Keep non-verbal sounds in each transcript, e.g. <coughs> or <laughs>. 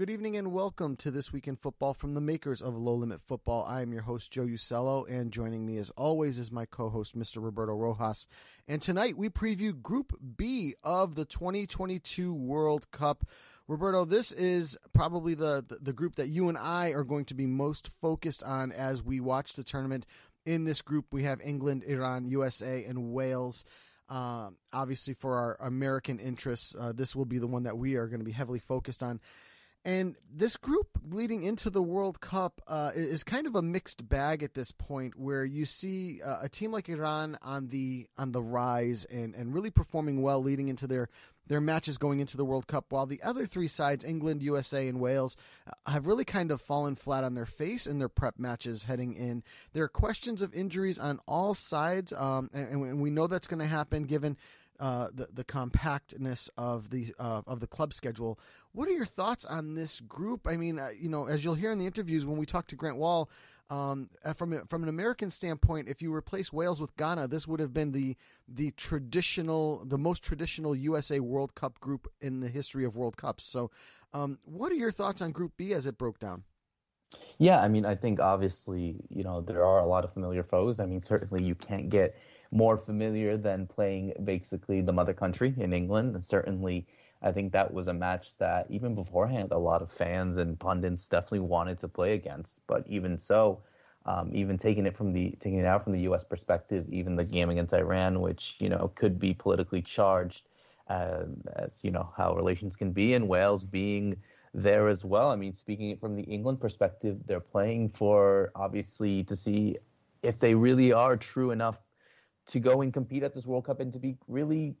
Good evening and welcome to This Week in Football from the makers of Low Limit Football. I am your host, Joe Usello, and joining me as always is my co host, Mr. Roberto Rojas. And tonight we preview Group B of the 2022 World Cup. Roberto, this is probably the, the, the group that you and I are going to be most focused on as we watch the tournament. In this group, we have England, Iran, USA, and Wales. Um, obviously, for our American interests, uh, this will be the one that we are going to be heavily focused on. And this group leading into the World Cup uh, is kind of a mixed bag at this point, where you see uh, a team like Iran on the on the rise and, and really performing well, leading into their their matches going into the World Cup, while the other three sides, England, USA, and Wales, uh, have really kind of fallen flat on their face in their prep matches heading in. There are questions of injuries on all sides, um, and, and we know that's going to happen given uh, the the compactness of the uh, of the club schedule. What are your thoughts on this group? I mean, uh, you know, as you'll hear in the interviews when we talk to Grant Wahl, um, uh, from from an American standpoint, if you replace Wales with Ghana, this would have been the the traditional, the most traditional USA World Cup group in the history of World Cups. So, um, what are your thoughts on Group B as it broke down? Yeah, I mean, I think obviously, you know, there are a lot of familiar foes. I mean, certainly you can't get more familiar than playing basically the mother country in England. And certainly, I think that was a match that even beforehand, a lot of fans and pundits definitely wanted to play against. But even so, um, even taking it from the taking it out from the U.S. perspective, even the game against Iran, which you know could be politically charged, uh, as you know how relations can be, and Wales being there as well. I mean, speaking from the England perspective, they're playing for obviously to see if they really are true enough to go and compete at this World Cup and to be really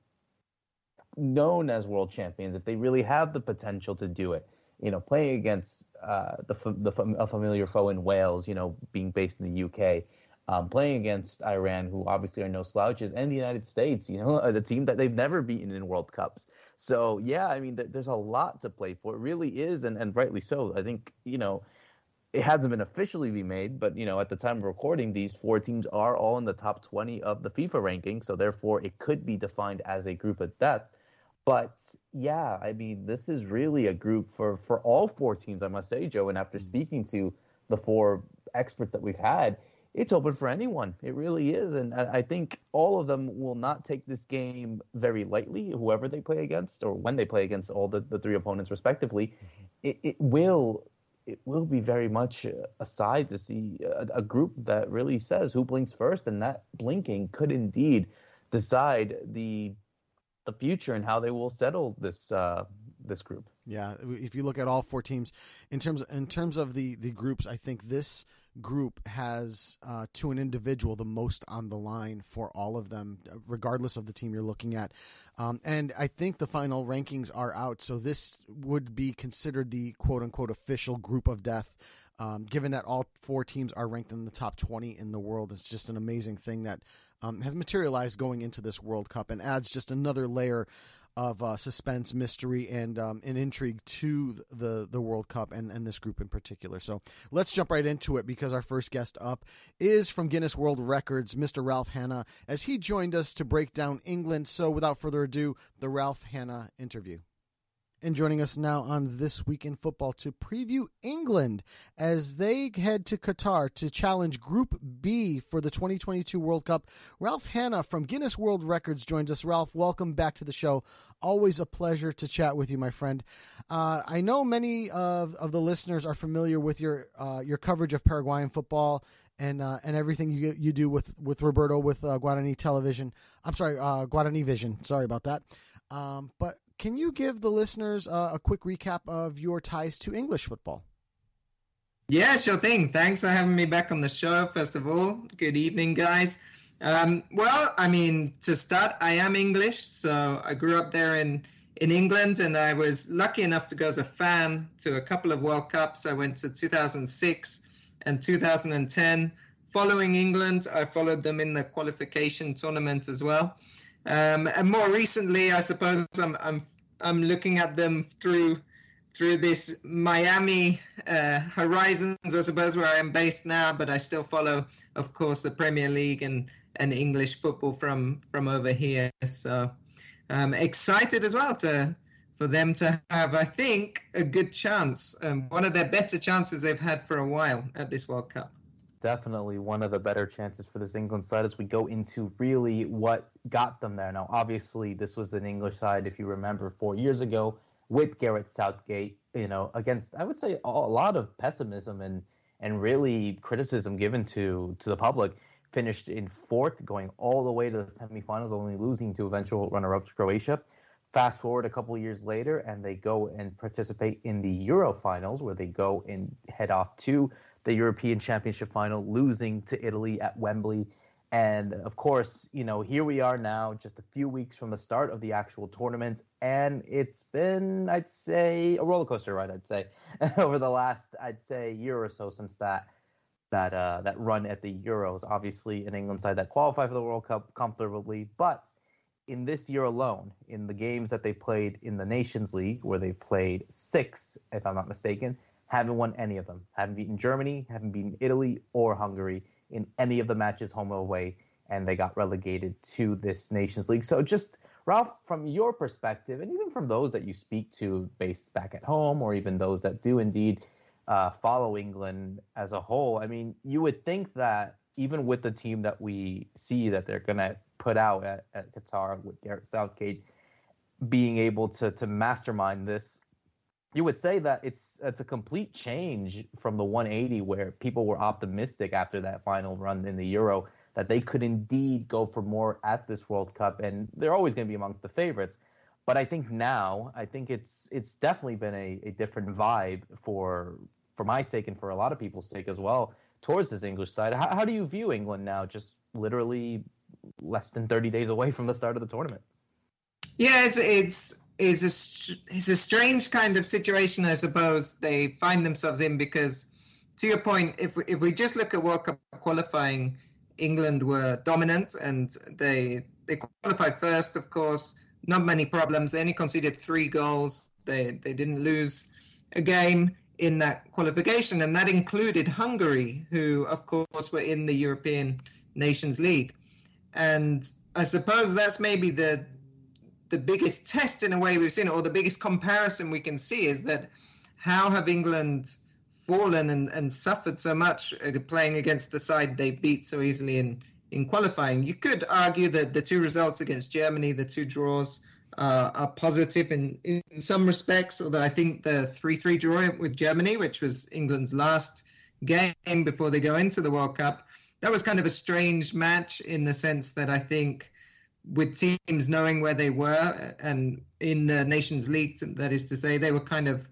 known as world champions, if they really have the potential to do it. You know, playing against uh, the the a familiar foe in Wales, you know, being based in the UK, um, playing against Iran, who obviously are no slouches, and the United States, you know, <laughs> the team that they've never beaten in World Cups. So yeah, I mean, th- there's a lot to play for. It really is, and and rightly so. I think you know it hasn't been officially be made, but you know, at the time of recording, these four teams are all in the top 20 of the FIFA ranking, so therefore it could be defined as a group of death. But yeah, I mean, this is really a group for for all four teams, I must say, Joe. And after mm-hmm. speaking to the four experts that we've had, it's open for anyone. It really is, and I think all of them will not take this game very lightly. Whoever they play against, or when they play against all the, the three opponents respectively, mm-hmm. it, it will it will be very much a side to see a, a, group that really says who blinks first, and that blinking could indeed decide the the future and how they will settle this uh, this group. Yeah, if you look at all four teams in terms in terms of the the groups, I think this group has uh, to an individual the most on the line for all of them, regardless of the team you're looking at. Um, and I think the final rankings are out, so this would be considered the quote unquote official group of death. Um, given that all four teams are ranked in the top 20 in the world, it's just an amazing thing that um, has materialized going into this World Cup and adds just another layer of uh, suspense, mystery, and um, intrigue to the the World Cup and and this group in particular. So let's jump right into it because our first guest up is from Guinness World Records, Mr. Ralph Hannah, as he joined us to break down England. So without further ado, the Ralph Hannah interview. And joining us now on This Week in Football to preview England as they head to Qatar to challenge Group B for the 2022 World Cup. Ralph Hanna from Guinness World Records joins us. Ralph, welcome back to the show. Always a pleasure to chat with you, my friend. Uh, I know many of, of the listeners are familiar with your uh, your coverage of Paraguayan football and uh, and everything you you do with with Roberto with uh, Guarani Television. I'm sorry, uh, Guarani Vision. Sorry about that. Um, but can you give the listeners uh, a quick recap of your ties to English football? Yeah, sure thing. Thanks for having me back on the show. First of all, good evening, guys. Um, well, I mean, to start, I am English, so I grew up there in in England, and I was lucky enough to go as a fan to a couple of World Cups. I went to 2006 and 2010. Following England, I followed them in the qualification tournament as well. Um, and more recently, I suppose I'm, I'm I'm looking at them through through this Miami uh, horizons, I suppose, where I am based now. But I still follow, of course, the Premier League and and English football from from over here. So I'm um, excited as well to for them to have, I think, a good chance. Um, one of their better chances they've had for a while at this World Cup. Definitely one of the better chances for this England side as we go into really what got them there. Now, obviously, this was an English side, if you remember, four years ago with Gareth Southgate, you know, against, I would say, a lot of pessimism and, and really criticism given to, to the public finished in fourth, going all the way to the semifinals, only losing to eventual runner-ups Croatia. Fast forward a couple years later, and they go and participate in the Euro finals, where they go and head off to the European Championship final, losing to Italy at Wembley. And of course, you know, here we are now, just a few weeks from the start of the actual tournament, and it's been, I'd say, a roller coaster ride. I'd say <laughs> over the last, I'd say, year or so since that that uh, that run at the Euros. Obviously, an England side that qualified for the World Cup comfortably, but in this year alone, in the games that they played in the Nations League, where they played six, if I'm not mistaken, haven't won any of them. Haven't beaten Germany, haven't beaten Italy or Hungary in any of the matches home or away, and they got relegated to this Nations League. So just Ralph, from your perspective, and even from those that you speak to based back at home, or even those that do indeed uh, follow England as a whole, I mean, you would think that even with the team that we see that they're going to put out at, at Qatar with Gareth Southgate being able to to mastermind this, you would say that it's it's a complete change from the 180 where people were optimistic after that final run in the Euro that they could indeed go for more at this World Cup, and they're always going to be amongst the favorites. But I think now, I think it's it's definitely been a, a different vibe for for my sake and for a lot of people's sake as well towards this English side. How, how do you view England now, just literally less than 30 days away from the start of the tournament? Yeah, it's it's it's a it's a strange kind of situation, I suppose they find themselves in because, to your point, if we, if we just look at World Cup qualifying, England were dominant and they they qualified first, of course. Not many problems. They only conceded three goals. They they didn't lose a game in that qualification, and that included Hungary, who, of course, were in the European Nations League. And I suppose that's maybe the the biggest test in a way we've seen, or the biggest comparison we can see, is that how have England fallen and, and suffered so much uh, playing against the side they beat so easily in in qualifying? You could argue that the two results against Germany, the two draws, uh, are positive in, in some respects, although I think the 3 3 draw with Germany, which was England's last game before they go into the World Cup, that was kind of a strange match in the sense that I think with teams knowing where they were and in the Nations League, that is to say, they were kind of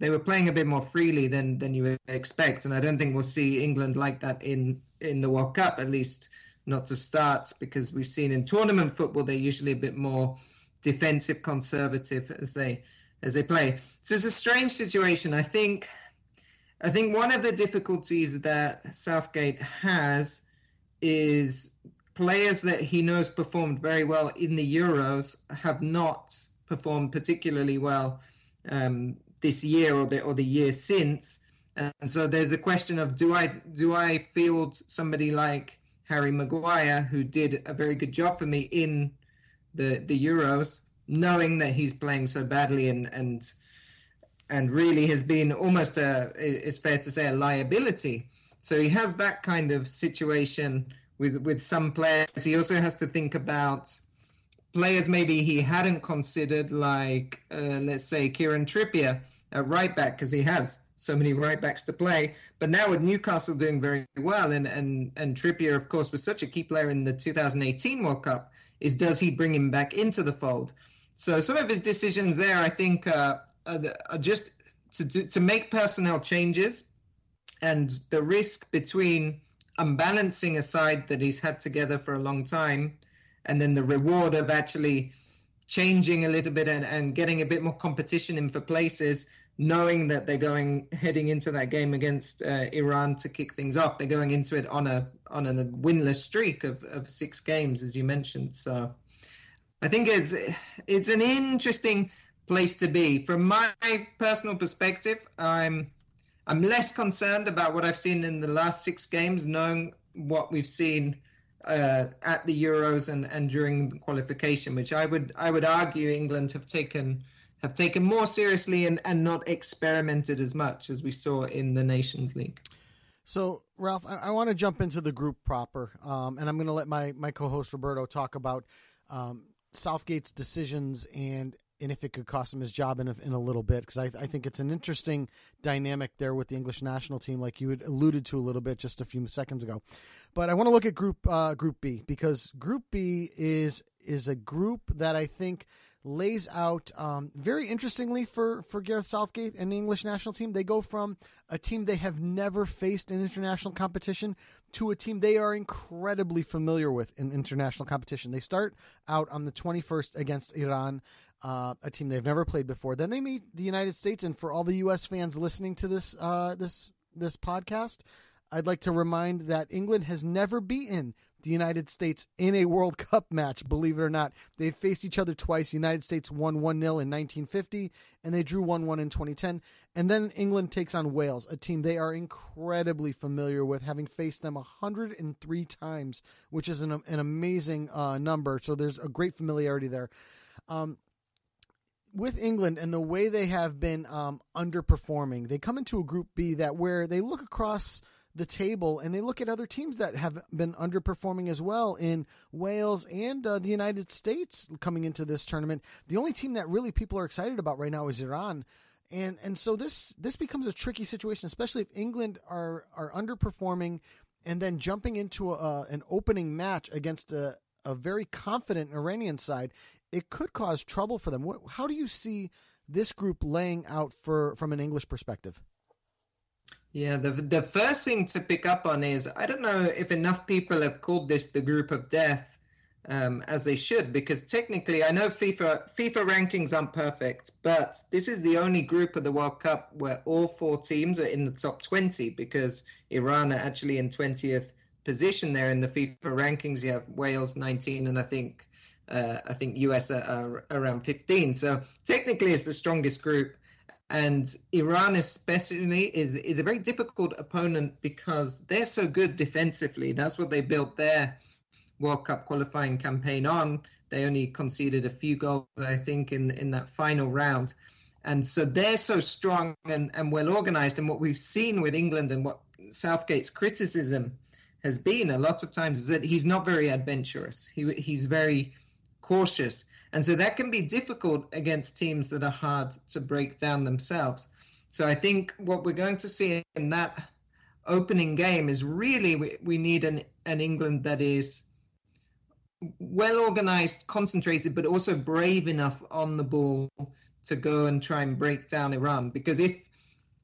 they were playing a bit more freely than than you would expect, and I don't think we'll see England like that in in the World Cup, at least not to start, because we've seen in tournament football they're usually a bit more defensive conservative as they as they play. So it's a strange situation. I think I think one of the difficulties that Southgate has is players that he knows performed very well in the Euros have not performed particularly well um, this year or the or the year since. And so there's a question of do I do I field somebody like Harry Maguire who did a very good job for me in the the Euros, knowing that he's playing so badly and and and really has been almost a it's fair to say a liability. So he has that kind of situation with with some players. He also has to think about players maybe he hadn't considered, like uh, let's say Kieran Trippier at right back, because he has so many right backs to play. But now with Newcastle doing very well, and and and Trippier, of course, was such a key player in the 2018 World Cup is does he bring him back into the fold? So some of his decisions there, I think, uh, are, are just to do, to make personnel changes, and the risk between unbalancing a side that he's had together for a long time, and then the reward of actually changing a little bit and, and getting a bit more competition in for places knowing that they're going heading into that game against uh, Iran to kick things off. They're going into it on a on a winless streak of, of six games, as you mentioned. So I think it's it's an interesting place to be. From my personal perspective, I'm I'm less concerned about what I've seen in the last six games, knowing what we've seen uh, at the Euros and, and during the qualification, which I would I would argue England have taken have taken more seriously and, and not experimented as much as we saw in the Nations League. So, Ralph, I, I want to jump into the group proper, um, and I'm going to let my, my co host Roberto talk about um, Southgate's decisions and and if it could cost him his job in a, in a little bit because I, I think it's an interesting dynamic there with the English national team, like you had alluded to a little bit just a few seconds ago. But I want to look at Group uh, Group B because Group B is is a group that I think lays out um, very interestingly for, for Gareth Southgate and the English national team. They go from a team they have never faced in international competition to a team they are incredibly familiar with in international competition. They start out on the 21st against Iran. Uh, a team they've never played before. Then they meet the United States, and for all the U.S. fans listening to this uh, this this podcast, I'd like to remind that England has never beaten the United States in a World <laughs> Cup match, believe it or not. They've faced each other twice. United States won 1 0 in 1950, and they drew 1 1 in 2010. And then England takes on Wales, a team they are incredibly familiar with, having faced them 103 times, which is an, an amazing uh, number. So there's a great familiarity there. Um, with England and the way they have been um, underperforming, they come into a Group B that where they look across the table and they look at other teams that have been underperforming as well in Wales and uh, the United States coming into this tournament. The only team that really people are excited about right now is Iran. And and so this this becomes a tricky situation, especially if England are are underperforming and then jumping into a, an opening match against a, a very confident Iranian side. It could cause trouble for them. How do you see this group laying out for from an English perspective? Yeah, the the first thing to pick up on is I don't know if enough people have called this the group of death um, as they should, because technically I know FIFA FIFA rankings aren't perfect, but this is the only group of the World Cup where all four teams are in the top 20 because Iran are actually in 20th position there in the FIFA rankings. You have Wales 19, and I think uh, I think US are, are around 15. So technically, it's the strongest group and Iran especially is is a very difficult opponent because they're so good defensively. That's what they built their World Cup qualifying campaign on. They only conceded a few goals, I think, in in that final round. And so they're so strong and, and well organized. And what we've seen with England and what Southgate's criticism has been a lot of times is that he's not very adventurous. He, he's very cautious. And so that can be difficult against teams that are hard to break down themselves. So I think what we're going to see in that opening game is really we, we need an, an England that is well organized, concentrated, but also brave enough on the ball to go and try and break down Iran. Because if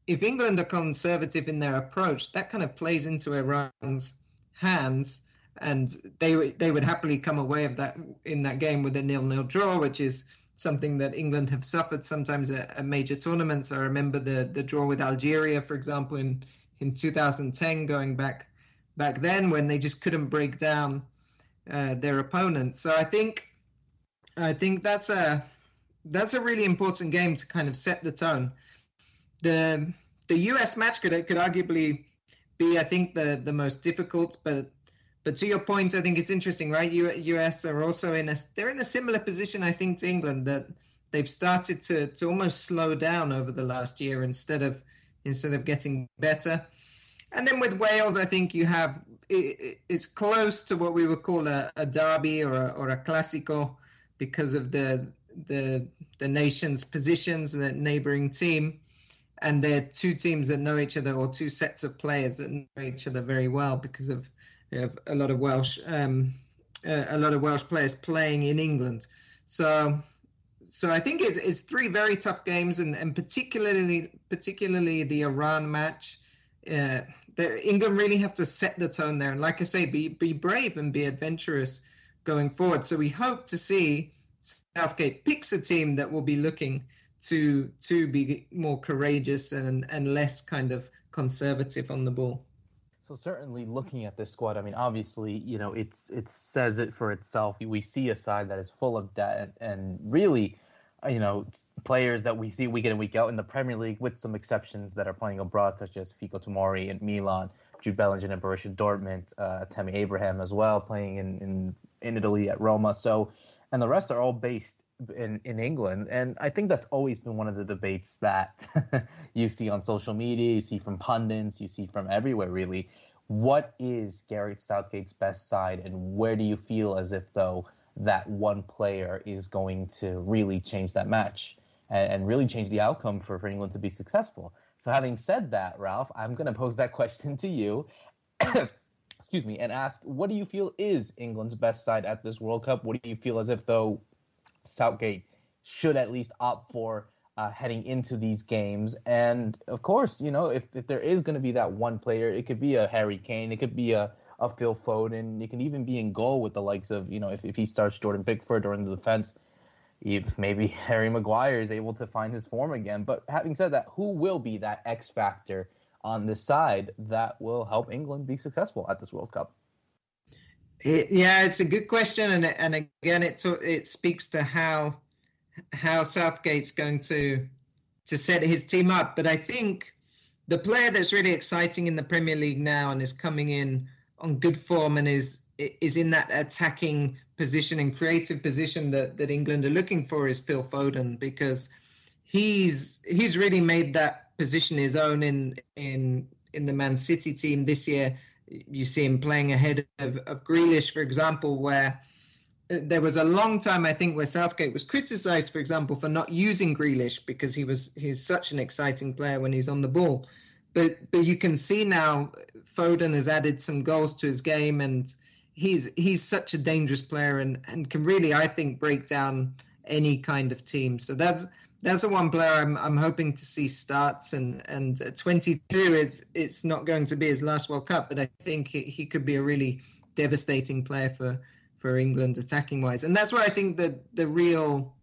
if England are conservative in their approach, that kind of plays into Iran's hands and they they would happily come away of that in that game with a nil-nil draw, which is something that England have suffered sometimes at, at, major tournaments. I remember the the draw with Algeria, for example, in in 2010, going back back then when they just couldn't break down uh, their opponents. So I think I think that's a that's a really important game to kind of set the tone. The the US match could could arguably be, I think, the the most difficult, but but to your point, I think it's interesting, right? U- US are also in a they're in a similar position, I think, to England that they've started to to almost slow down over the last year instead of instead of getting better. And then with Wales, I think you have it, it's close to what we would call a, a derby or a, or a classico because of the the the nation's positions and the neighbouring team, and they're two teams that know each other or two sets of players that know each other very well because of we have a lot of Welsh um, uh, a lot of Welsh players playing in England. So so I think it's, it's three very tough games, and, and particularly particularly the Iran match. Uh, England really have to set the tone there, and like I say, be be brave and be adventurous going forward. So we hope to see Southgate picks a team that will be looking to to be more courageous and and less kind of conservative on the ball. So certainly, looking at this squad, I mean, obviously, you know, it's it says it for itself. We see a side that is full of debt and really, uh, you know, players that we see week in and week out in the Premier League, with some exceptions that are playing abroad, such as Fico Tomori in Milan, Jude Bellingham in Borussia Dortmund, uh, Tammy Abraham as well, playing in, in in Italy at Roma. So, and the rest are all based in in England, and I think that's always been one of the debates that <laughs> you see on social media, you see from pundits, you see from everywhere. Really, what is Gareth Southgate's best side, and where do you feel as if though that one player is going to really change that match and, and really change the outcome for, for England to be successful? So, having said that, Ralph, I'm going to pose that <laughs> question to you. <coughs> excuse me, and ask, what do you feel is England's best side at this World Cup? What do you feel as if though Southgate should at least opt for uh, heading into these games. And of course, you know, if, if there is going to be that one player, it could be a Harry Kane, it could be a, a Phil Foden, it can even be in goal with the likes of, you know, if, if he starts Jordan Pickford or in the defense, if maybe <laughs> Harry Maguire is able to find his form again. But having said that, who will be that X factor on this side that will help England be successful at this World Cup? It, yeah, it's a good question, and and again, it it speaks to how how Southgate's going to to set his team up. But I think the player that's really exciting in the Premier League now and is coming in on good form and is is in that attacking position and creative position that, that England are looking for is Phil Foden because he's he's really made that position his own in in in the Man City team this year you see him playing ahead of, of Grealish, for example, where uh, there was a long time I think where Southgate was criticised, for example, for not using Grealish because he was he's such an exciting player when he's on the ball. But but you can see now Foden has added some goals to his game and he's he's such a dangerous player and, and can really I think break down any kind of team. So that's that's the one player I'm I'm hoping to see starts and and 22 is it's not going to be his last World Cup, but I think he, he could be a really devastating player for for England attacking wise, and that's where I think that the real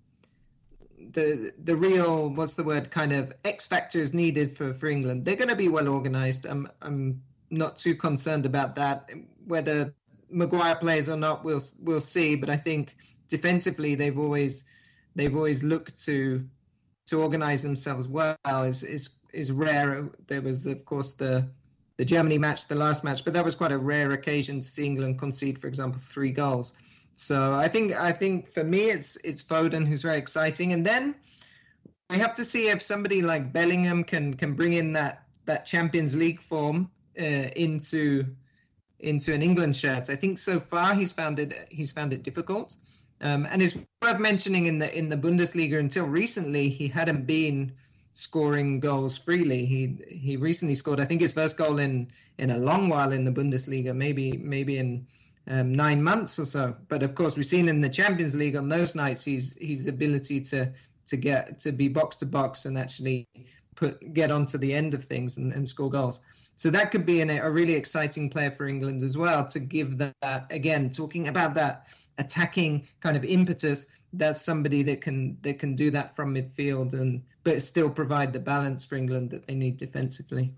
the the real what's the word kind of X factor is needed for for England. They're going to be well organised. I'm I'm not too concerned about that. Whether Maguire plays or not, we'll we'll see. But I think defensively they've always they've always looked to to organize themselves well is is is rare. There was, of course, the the Germany match, the last match, but that was quite a rare occasion to see England concede, for example, three goals. So I think I think for me it's it's Foden who's very exciting, and then we have to see if somebody like Bellingham can can bring in that that Champions League form uh, into into an England shirt. I think so far he's found it he's found it difficult. Um, and it's worth mentioning in the in the Bundesliga until recently he hadn't been scoring goals freely. He he recently scored I think his first goal in in a long while in the Bundesliga, maybe maybe in um, nine months or so. But of course we've seen in the Champions League on those nights his his ability to to get to be box to box and actually put get onto the end of things and, and score goals. So that could be an, a really exciting player for England as well to give that again talking about that attacking kind of impetus, that's somebody that can that can do that from midfield and but still provide the balance for England that they need defensively.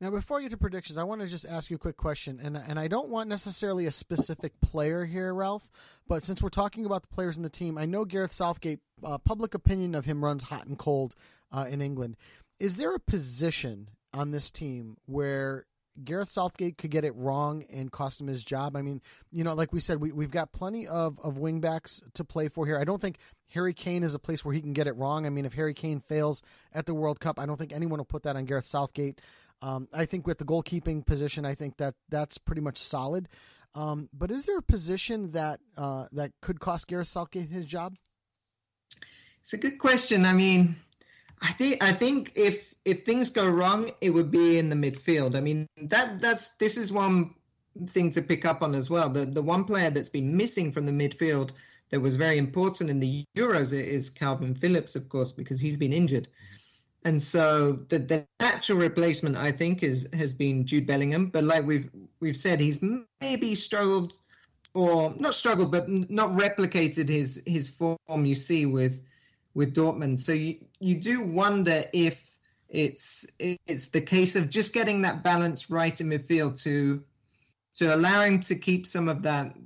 Now, before I get to predictions, I want to just ask you a quick question, and and I don't want necessarily a specific player here, Ralph. But since we're talking about the players in the team, I know Gareth Southgate. Uh, public opinion of him runs hot and cold uh, in England. Is there a position on this team where Gareth Southgate could get it wrong and cost him his job. I mean, you know, like we said, we, we've got plenty of, of wingbacks to play for here. I don't think Harry Kane is a place where he can get it wrong. I mean, if Harry Kane fails at the World Cup, I don't think anyone will put that on Gareth Southgate. Um, I think with the goalkeeping position, I think that that's pretty much solid. Um, but is there a position that uh, that could cost Gareth Southgate his job? It's a good question. I mean, I think I think if if things go wrong, it would be in the midfield. I mean, that that's this is one thing to pick up on as well. The the one player that's been missing from the midfield that was very important in the Euros is Kalvin Phillips, of course, because he's been injured. And so the, the natural replacement, I think, is has been Jude Bellingham. But like we've we've said, he's maybe struggled, or not struggled, but not replicated his his form you see with with Dortmund. So you you do wonder if it's it's the case of just getting that balance right in midfield to to allow him to keep some of that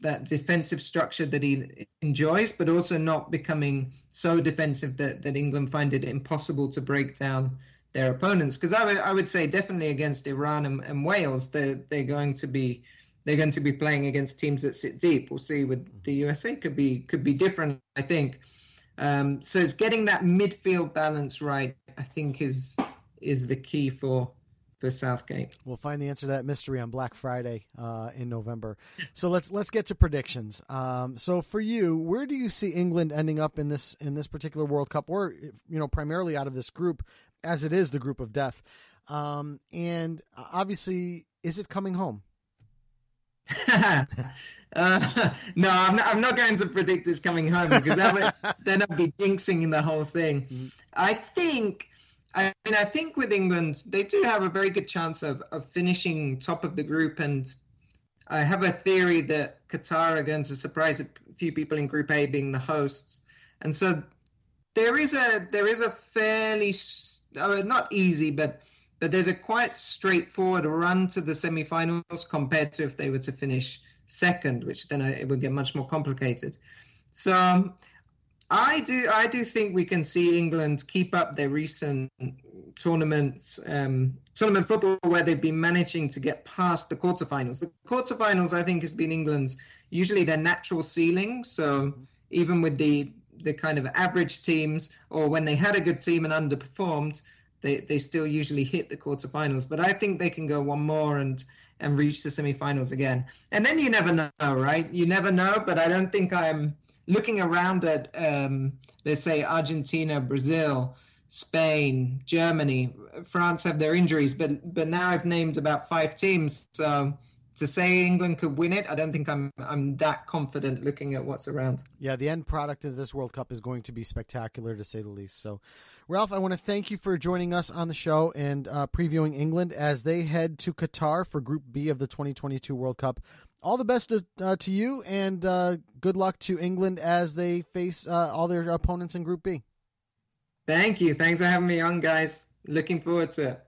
that defensive structure that he enjoys, but also not becoming so defensive that, that England find it impossible to break down their opponents. Because I would I would say definitely against Iran and, and Wales, they're they're going to be they're going to be playing against teams that sit deep. We'll see with the USA could be could be different. I think Um, so it's getting that midfield balance right. I think is is the key for for Southgate. We'll find the answer to that mystery on Black Friday uh, in November. So let's let's get to predictions. Um, so for you, where do you see England ending up in this in this particular World Cup, or you know, primarily out of this group, as it is the group of death? Um, and obviously, is it coming home? <laughs> uh, no, I'm not, I'm not going to predict it's coming home because that would, <laughs> then I'd be jinxing the whole thing. Mm-hmm. I think I mean, I think with England, they do have a very good chance of, of finishing top of the group. And I have a theory that Qatar are going to surprise a few people in Group A being the hosts. And so there is a there is a fairly uh, not easy, but but there's a quite straightforward run to the semi-finals compared to if they were to finish second, which then it would get much more complicated. So um, I do I do think we can see England keep up their recent tournaments um, tournament football where they've been managing to get past the quarterfinals. The quarterfinals I think has been England's usually their natural ceiling. So even with the the kind of average teams or when they had a good team and underperformed, they, they still usually hit the quarterfinals. But I think they can go one more and and reach the semifinals again. And then you never know, right? You never know, but I don't think I'm looking around at, um, let's say, Argentina, Brazil, Spain, Germany, France have their injuries, but but now I've named about five teams. So to say England could win it, I don't think I'm I'm that confident looking at what's around. Yeah, the end product of this World Cup is going to be spectacular to say the least. So, Ralph, I want to thank you for joining us on the show and uh, previewing England as they head to Qatar for Group B of the 2022 World Cup all the best to, uh, to you, and uh, good luck to England as they face uh, all their opponents in Group B. Thank you. Thanks for having me on, guys. Looking forward to it.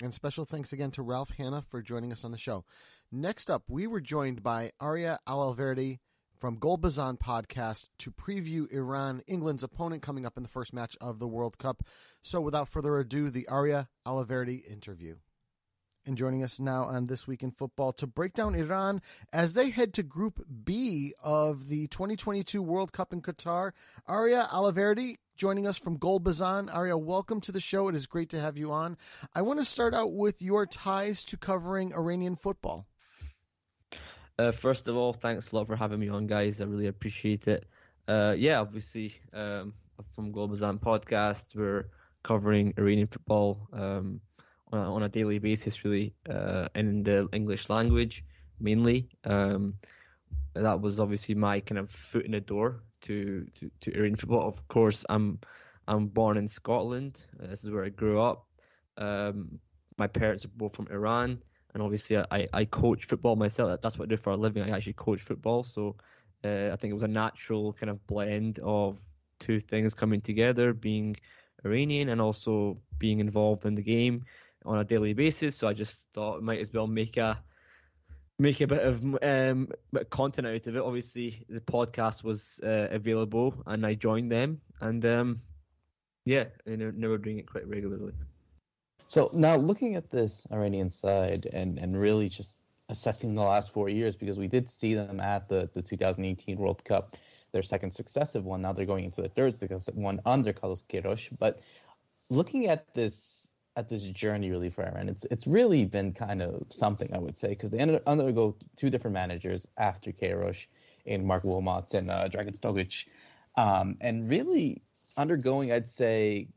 And special thanks again to Ralph Hanna for joining us on the show. Next up, we were joined by Aria Alaverdi from Golbazan podcast to preview Iran, England's opponent, coming up in the first match of the World Cup. So, without further ado, the Aria Alaverdi interview and joining us now on This Week in Football to break down Iran as they head to Group B of the 2022 World Cup in Qatar. Aria Alaverdi joining us from Gold Golbazan. Aria, welcome to the show. It is great to have you on. I want to start out with your ties to covering Iranian football. Uh, first of all, thanks a lot for having me on, guys. I really appreciate it. Uh, yeah, obviously, um, from Golbazan podcast, we're covering Iranian football. Um, on a, on a daily basis, really, uh, in the English language mainly. Um, that was obviously my kind of foot in the door to, to, to Iranian football. Of course, I'm I'm born in Scotland. Uh, this is where I grew up. Um, my parents are both from Iran, and obviously I, I coach football myself. That's what I do for a living. I actually coach football, so uh, I think it was a natural kind of blend of two things coming together, being Iranian and also being involved in the game on a daily basis. So I just thought might as well make a make a bit of um, content out of it. Obviously, the podcast was uh, available, and I joined them, and um, yeah, and now we're doing it quite regularly. So now looking at this Iranian side and and really just assessing the last four years because we did see them at the the 2018 World Cup, their second successive one. Now they're going into the third successive one under Carlos Queiroz. But looking at this at this journey really for Iran. It's it's really been kind of something I would say because they ended undergo two different managers after Queiroz in Marc Wilmots and uh, Dragan Skocic, um, and really undergoing I'd say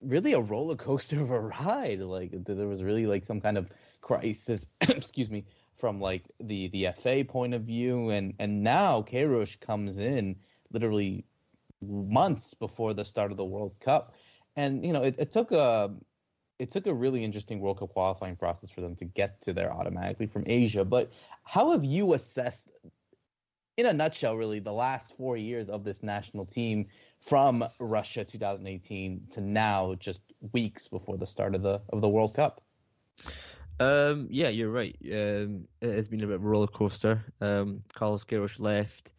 really a roller coaster of a ride. Like there was really like some kind of crisis. <clears throat> excuse me from like the the FA point of view, and and now Queiroz comes in literally months before the start of the World Cup. And you know, it, it took a it took a really interesting World Cup qualifying process for them to get to there automatically from Asia. But how have you assessed, in a nutshell, really the last four years of this national team from Russia 2018 to now, just weeks before the start of the of the World Cup? Um, yeah, you're right. Um, it has been a bit of a roller coaster. Um, Carlos Queiroz left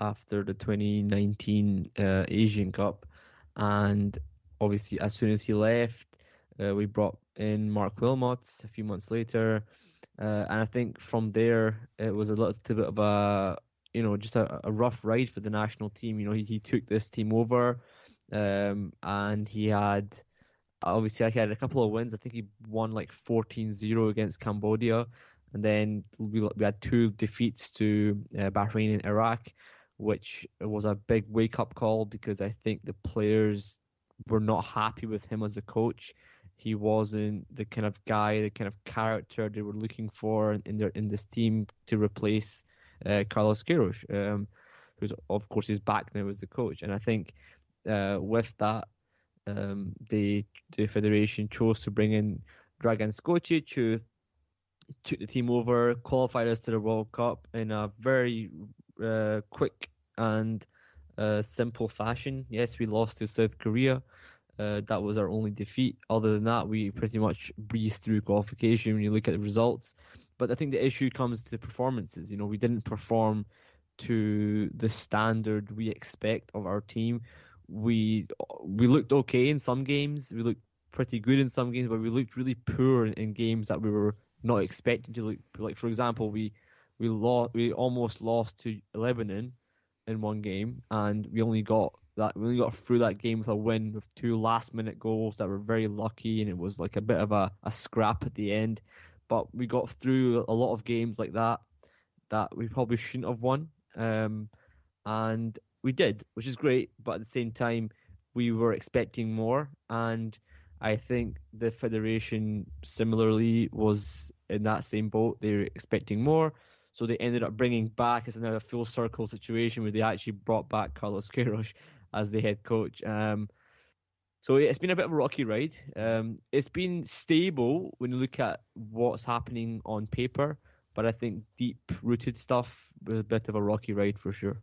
after the 2019 uh, Asian Cup, and obviously, as soon as he left, uh, we brought in Marc Wilmots a few months later, uh, and I think from there it was a little bit of a you know, just a, a rough ride for the national team. You know, he, he took this team over, um, and he had obviously he had a couple of wins. I think he won like 14-0 against Cambodia, and then we, we had two defeats to uh, Bahrain and Iraq, which was a big wake up call because I think the players were not happy with him as a coach. He wasn't the kind of guy, the kind of character they were looking for in their in this team to replace uh, Carlos Queiroz, um, who's of course is back now as the coach. And I think uh, with that, um, the the federation chose to bring in Dragan Skocic, who took the team over, qualified us to the World Cup in a very uh, quick and uh, simple fashion. Yes, we lost to South Korea. Uh, that was our only defeat. Other than that, we pretty much breezed through qualification when you look at the results. But I think the issue comes to performances. You know, we didn't perform to the standard we expect of our team. We we looked okay in some games. We looked pretty good in some games, but we looked really poor in, in games that we were not expecting to look. Like for example, we we lost we almost lost to Lebanon in one game, and we only got that we only got through that game with a win with two last minute goals that were very lucky and it was like a bit of a, a scrap at the end. But we got through a lot of games like that that we probably shouldn't have won. Um, and we did, which is great, but at the same time we were expecting more and I think the federation similarly was in that same boat. They were expecting more. So they ended up bringing back, it's a full circle situation where they actually brought back Carlos <laughs> Queiroz as the head coach. Um, so it's been a bit of a rocky ride. Um, it's been stable when you look at what's happening on paper, but I think deep rooted stuff was a bit of a rocky ride for sure.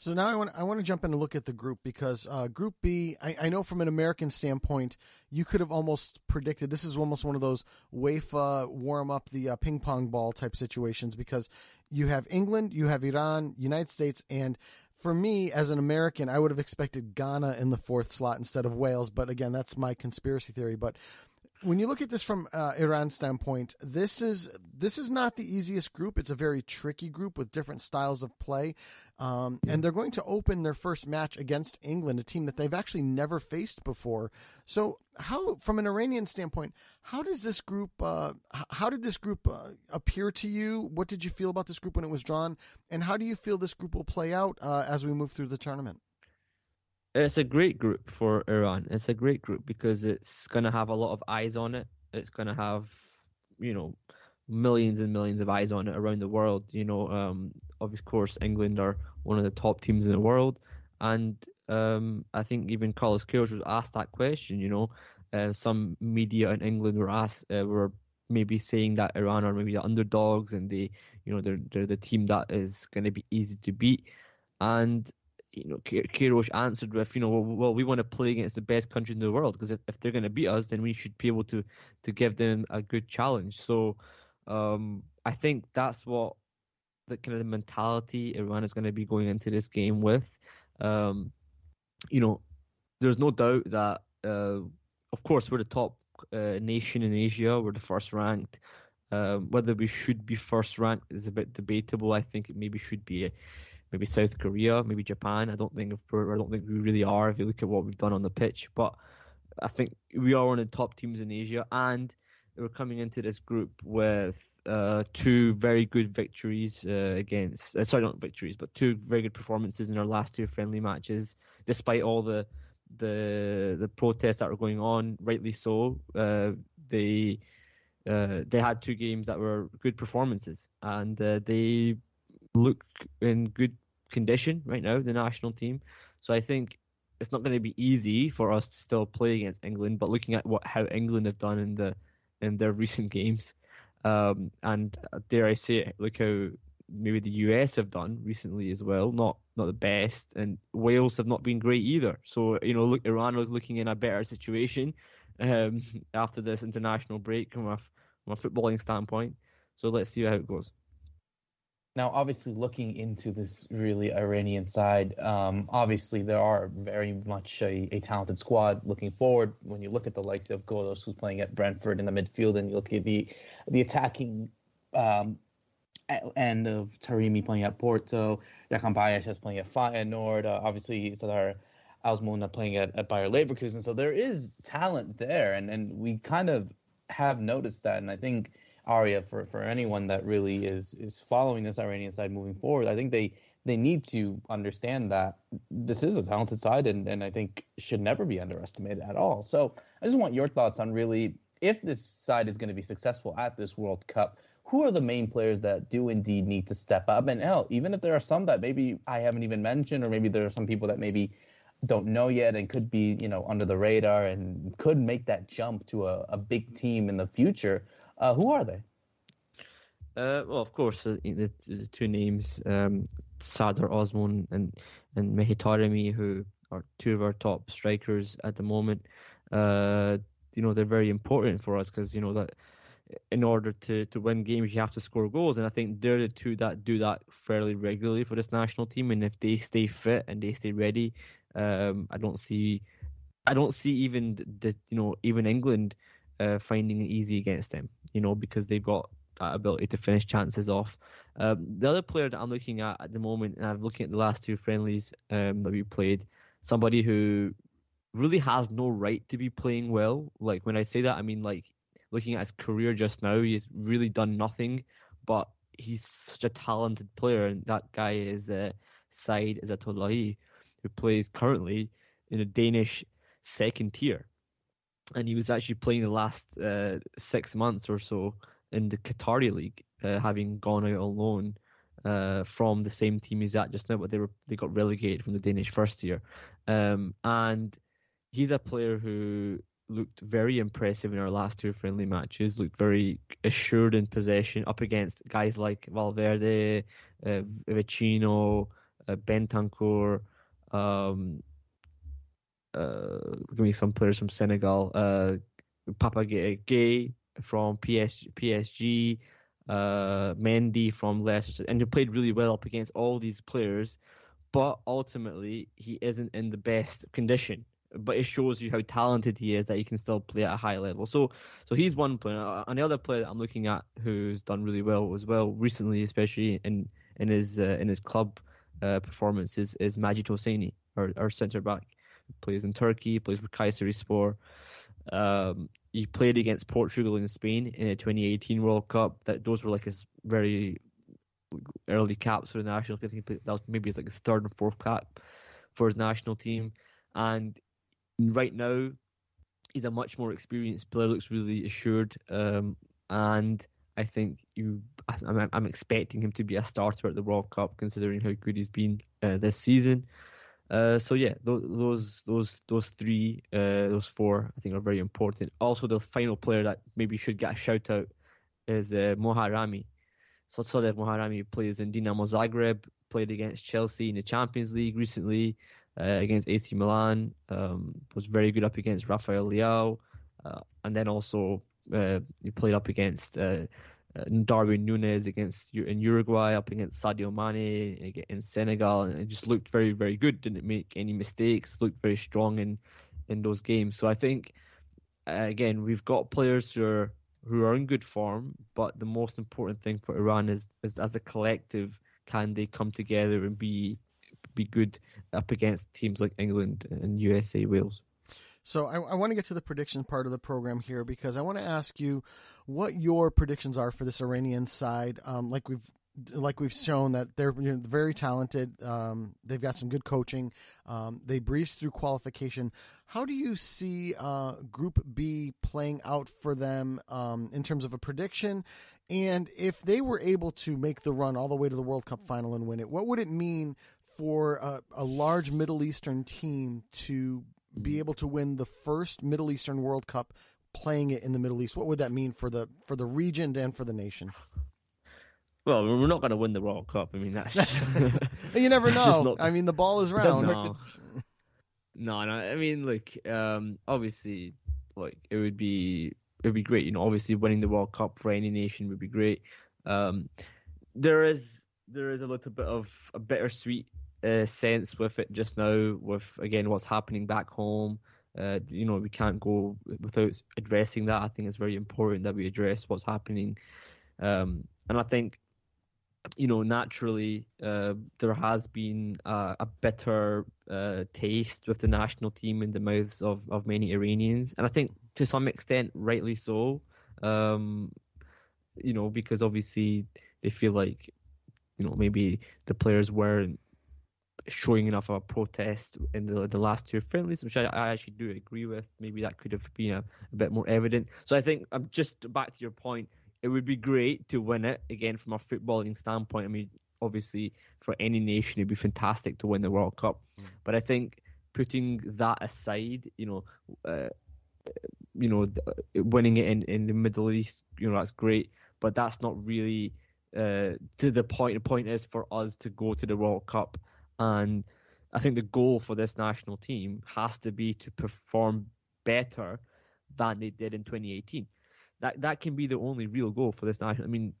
So now I want I want to jump in and look at the group because uh, Group B, I, I, know from an American standpoint, you could have almost predicted this is almost one of those UEFA warm up the uh, ping pong ball type situations because you have England, you have Iran, United States, and for me as an American, I would have expected Ghana in the fourth slot instead of Wales. But again, that's my conspiracy theory. But when you look at this from uh, Iran's standpoint, this is this is not the easiest group. It's a very tricky group with different styles of play. Um, and they're going to open their first match against England, a team that they've actually never faced before. So, how, from an Iranian standpoint, how does this group, uh, how did this group uh, appear to you? What did you feel about this group when it was drawn, and how do you feel this group will play out uh, as we move through the tournament? It's a great group for Iran. It's a great group because it's going to have a lot of eyes on it. It's going to have, you know, millions and millions of eyes on it around the world. You know, um, of course, England are one of the top teams in the world, and um, I think even Carlos Queiroz was asked that question. You know, uh, some media in England were asked uh, were maybe saying that Iran are maybe the underdogs and they, you know, they're they're the team that is going to be easy to beat, and you know, Queiroz answered with, you know, well, we want to play against the best country in the world because if, if they're going to beat us, then we should be able to to give them a good challenge. So um, I think that's what the kind of mentality Iran is going to be going into this game with. Um, you know, there's no doubt that, uh, of course, we're the top uh, nation in Asia. We're the first ranked. Um, whether we should be first ranked is a bit debatable. I think it maybe should be maybe South Korea, maybe Japan. I don't think I don't think we really are if you look at what we've done on the pitch. But I think we are one of the top teams in Asia, and we're coming into this group with uh, two very good victories uh, against uh, sorry not victories but two very good performances in our last two friendly matches despite all the the the protests that were going on rightly so uh, they uh, they had two games that were good performances and uh, they look in good condition right now the national team so I think it's not going to be easy for us to still play against England but looking at what how England have done in the in their <laughs> recent games. Um, and dare I say it, look how maybe the US have done recently as well. Not not the best, and Wales have not been great either. So you know, look, Iran is looking in a better situation <laughs> um, after this international break from a from a footballing standpoint. So let's see how it goes. Now, obviously, looking into this really Iranian side, um, obviously there are very much a, a, talented squad looking forward. When you look at the likes of Ghoddos, who's playing at Brentford in the midfield, and you look at the the attacking um, end of Taremi playing at Porto, Jahanbakhsh playing at Feyenoord, uh, obviously Sardar Azmoun playing at, at Bayer Leverkusen. So there is talent there, and, and we kind of have noticed that. And I think Aria, for, for anyone that really is is following this Iranian side moving forward, I think they they need to understand that this is a talented side, and, and I think should never be underestimated at all. So I just want your thoughts on really if this side is going to be successful at this World Cup, who are the main players that do indeed need to step up? And hell, even if there are some that maybe I haven't even mentioned, or maybe there are some people that maybe don't know yet and could be, you know, under the radar and could make that jump to a, a big team in the future. Uh, who are they? Uh, well, of course, uh, the, the, two names, um, Sardar Azmoun and and Mehdi Taremi, who are two of our top strikers at the moment. Uh, you know, they're very important for us because you know that in order to, to win games, you have to score goals. And I think they're the two that do that fairly regularly for this national team. And if they stay fit and they stay ready, um, I don't see, I don't see even the you know even England uh, finding it easy against them. You know because they've got that ability to finish chances off. Um, the other player that I'm looking at at the moment, and I'm looking at the last two friendlies um, that we played, somebody who really has no right to be playing well. Like when I say that, I mean like looking at his career just now, he's really done nothing, but he's such a talented player, and that guy is uh, Saeid Ezatolahi, who plays currently in a Danish second tier, and he was actually playing the last uh, six months or so in the Qatari league, uh, having gone out on loan. Uh, from the same team he's at just now, but they were they got relegated from the Danish first tier, um, and he's a player who looked very impressive in our last two friendly matches. Looked very assured in possession up against guys like Valverde, uh, Vecino, uh, Bentancur. Um, give me some players from Senegal. Uh, Pape Gueye from PS, PSG. Uh, Mendy from Leicester, and he played really well up against all these players. But ultimately, he isn't in the best condition but it shows you how talented he is that he can still play at a high level. So, so he's one player. Uh, Another player that I'm looking at who's done really well as well recently, especially in in his uh, in his club uh, performances, is Majid Hosseini, our, our centre back. Plays in Turkey, plays for Kayserispor. Um, he played against Portugal and Spain in a 2018 World Cup. That those were like his very early caps for the national. I think that was maybe his like his third and fourth cap for his national team. And right now he's a much more experienced player. Looks really assured, um, and I think you. I'm, I'm, expecting him to be a starter at the World Cup, considering how good he's been uh, this season. Uh, so yeah, those those those those three, uh, those four, I think are very important. Also, the final player that maybe should get a shout out is uh, Moharrami. So Sadegh Moharrami plays in Dinamo Zagreb, played against Chelsea in the Champions League recently uh, against AC Milan. Um, was very good up against Rafael Leao, uh, and then also he played up against Darwin Nunez against in Uruguay, up against Sadio Mane in Senegal, and it just looked very very good. Didn't make any mistakes. Looked very strong in in those games. So I think uh, again we've got players who are who are in good form, but the most important thing for Iran is, is as a collective, can they come together and be be good up against teams like England and USA, Wales. So I, I, want to get to the prediction part of the program here because I want to ask you what your predictions are for this Iranian side. Um, like we've like we've shown that they're you know, very talented. Um, they've got some good coaching. Um, they breezed through qualification. How do you see uh, Group B playing out for them um, in terms of a prediction? And if they were able to make the run all the way to the World Cup final and win it, what would it mean for a, a large Middle Eastern team to be able to win the first Middle Eastern World Cup playing it in the Middle East? What would that mean for the for the region and for the nation? Well, we're not going to win the World Cup. I mean, that's <laughs> you never <laughs> know. Not... I mean, the ball is round. No. <laughs> no, no. I mean, like, um, obviously, like it would be it would be great. You know, obviously, winning the World Cup for any nation would be great. Um, there is there is a little bit of a bittersweet uh, sense with it just now, with again what's happening back home. Uh, you know, we can't go without addressing that. I think it's very important that we address what's happening. Um, and I think you know, naturally, uh, there has been uh, a bitter uh, taste with the national team in the mouths of, of many Iranians, and I think to some extent, rightly so. Um, you know, because obviously they feel like, you know, maybe the players weren't showing enough of a protest in the the last two friendlies, which I, I actually do agree with. Maybe that could have been a, a bit more evident. So I think I'm just back to your point it would be great to win it again from a footballing standpoint. I mean, obviously, for any nation, it'd be fantastic to win the World Cup. Mm. But I think putting that aside, you know, uh, you know, winning it in, in the Middle East, you know, that's great. But that's not really uh, to the point. The point is for us to go to the World Cup, and I think the goal for this national team has to be to perform better than they did in 2018 that that can be the only real goal for this national. I mean,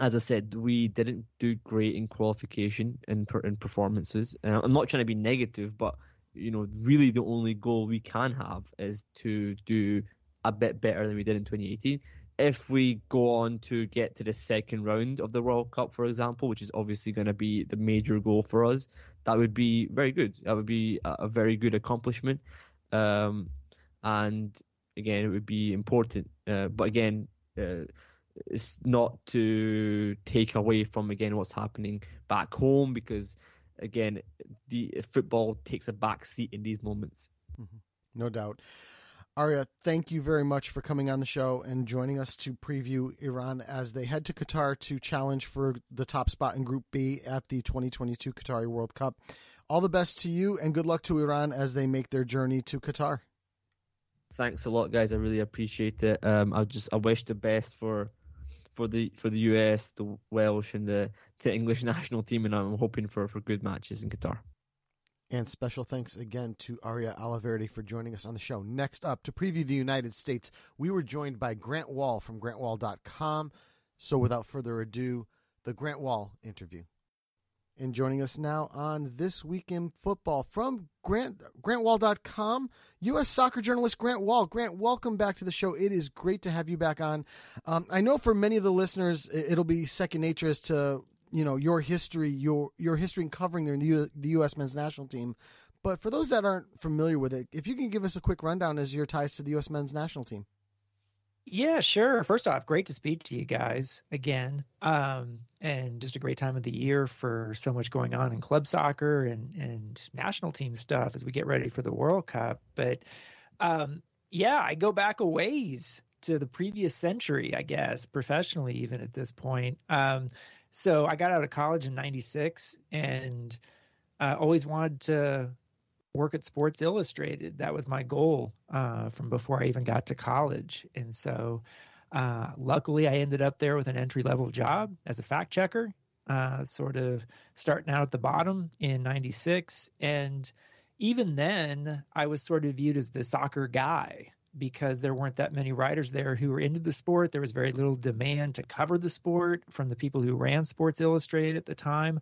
as I said, we didn't do great in qualification and in, in performances. And I'm not trying to be negative, but you know, really the only goal we can have is to do a bit better than we did in 2018. If we go on to get to the second round of the World Cup, for example, which is obviously going to be the major goal for us, that would be very good. That would be a, very good accomplishment. Um, and again, it would be important. Uh, but again, uh, it's not to take away from again what's happening back home because again, the football takes a back seat in these moments. Mm-hmm. No doubt. Arya, thank you very much for coming on the show and joining us to preview Iran as they head to Qatar to challenge for the top spot in Group B at the 2022 Qatari World Cup. All the best to you and good luck to Iran as they make their journey to Qatar thanks a lot, guys. I really appreciate it. Um, I just I wish the best for for the for the US, the Welsh, and the the English <laughs> national team, and I'm hoping for for good matches in Qatar. And special thanks again to Aria Alaverde for joining us on the show. Next up, to preview the United States, we were joined by Grant Wahl from grantwahl.com. So without further ado, the Grant Wahl interview. And joining us now on This Week in Football from Grant, GrantWahl.com, U.S. soccer journalist Grant Wahl. Grant, welcome back to the show. It is great to have you back on. Um, I know for many of the listeners, it'll be second nature as to you know your history, your your history in covering the, U, the U.S. men's national team. But for those that aren't familiar with it, if you can give us a quick rundown as your ties to the U.S. men's national team. Yeah, sure. First off, great to speak to you guys again. Um, and just a great time of the year for so much going on in club soccer and, and national team stuff as we get ready for the World Cup. But um, yeah, I go back a ways to the previous century, I guess, professionally, even at this point. Um, so I got out of college in 96 and uh, always wanted to work at Sports Illustrated. That was my goal uh, from before I even got to college. And so, uh, luckily, I ended up there with an entry level job as a fact checker, uh, sort of starting out at the bottom in '96. And even then, I was sort of viewed as the soccer guy because there weren't that many writers there who were into the sport. There was very little demand to cover the sport from the people who ran Sports Illustrated at the time.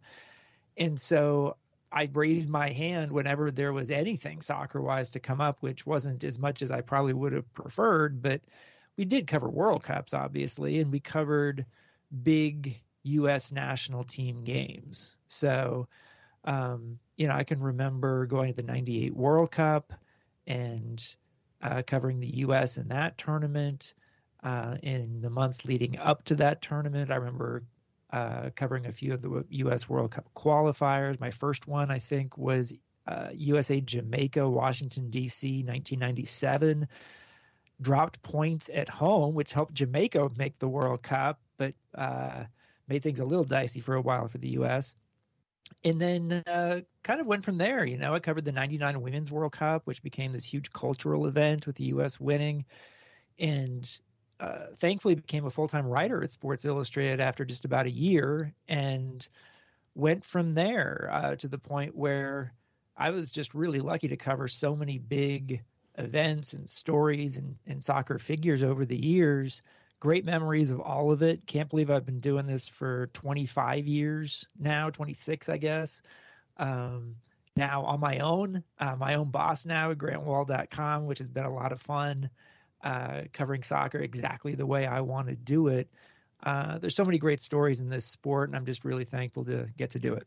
And so I raised my hand whenever there was anything soccer wise to come up, which wasn't as much as I probably would have preferred. But we did cover World Cups, obviously, and we covered big U.S. national team games. So, um, you know, I can remember going to the 98 World Cup and uh, covering the U.S. in that tournament. Uh, in the months leading up to that tournament, I remember uh, covering a few of the U.S. World Cup qualifiers. My first one, I think, was uh, USA Jamaica, Washington, D.C., 1997. Dropped points at home, which helped Jamaica make the World Cup, but uh, made things a little dicey for a while for the U.S. And then uh, kind of went from there. You know, I covered the 99 Women's World Cup, which became this huge cultural event with the U.S. winning. And uh, thankfully became a full-time writer at Sports Illustrated after just about a year and went from there uh, to the point where I was just really lucky to cover so many big events and stories and, and soccer figures over the years. Great memories of all of it. Can't believe I've been doing this for 25 years now, 26, I guess. Um, now on my own, uh, my own boss now at grantwahl.com, which has been a lot of fun uh, covering soccer exactly the way I want to do it. uh, there's so many great stories in this sport, and I'm just really thankful to get to do it.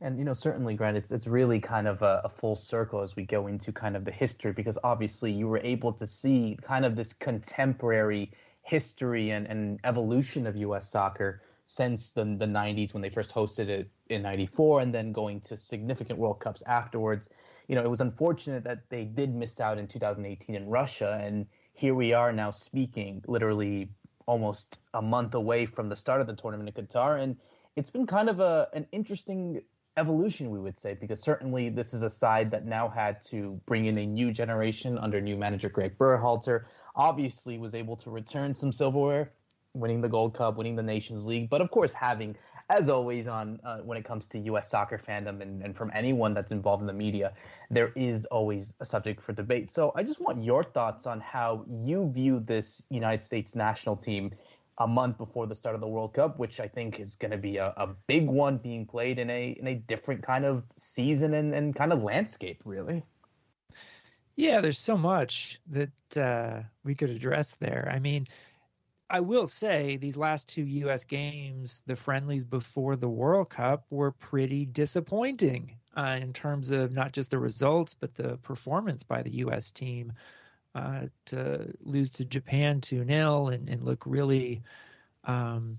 And you know, certainly, Grant, it's it's really kind of a, a, full circle as we go into kind of the history, because obviously you were able to see kind of this contemporary history and, and evolution of U.S. soccer since the the 90s when they first hosted it in '94, and then going to significant World Cups afterwards. You know, it was unfortunate that they did miss out in 2018 in Russia, and here we are now speaking literally almost a month away from the start of the tournament in Qatar, and it's been kind of a an interesting evolution, we would say, because certainly this is a side that now had to bring in a new generation under new manager Greg Berhalter. Obviously, was able to return some silverware, winning the Gold Cup, winning the Nations League, but of course, having, as always, on uh, when it comes to U.S. soccer fandom and, and from anyone that's involved in the media, there is always a subject for debate. So I just want your thoughts on how you view this United States national team a month before the start of the World Cup, which I think is going to be a, a, big one being played in a in a different kind of season and, and kind of landscape, really. Yeah, there's so much that uh, we could address there. I mean, I will say these last two U.S. games, the friendlies before the World Cup, were pretty disappointing uh, in terms of not just the results, but the performance by the U.S. team uh, to lose to Japan 2 0 and, and look really um,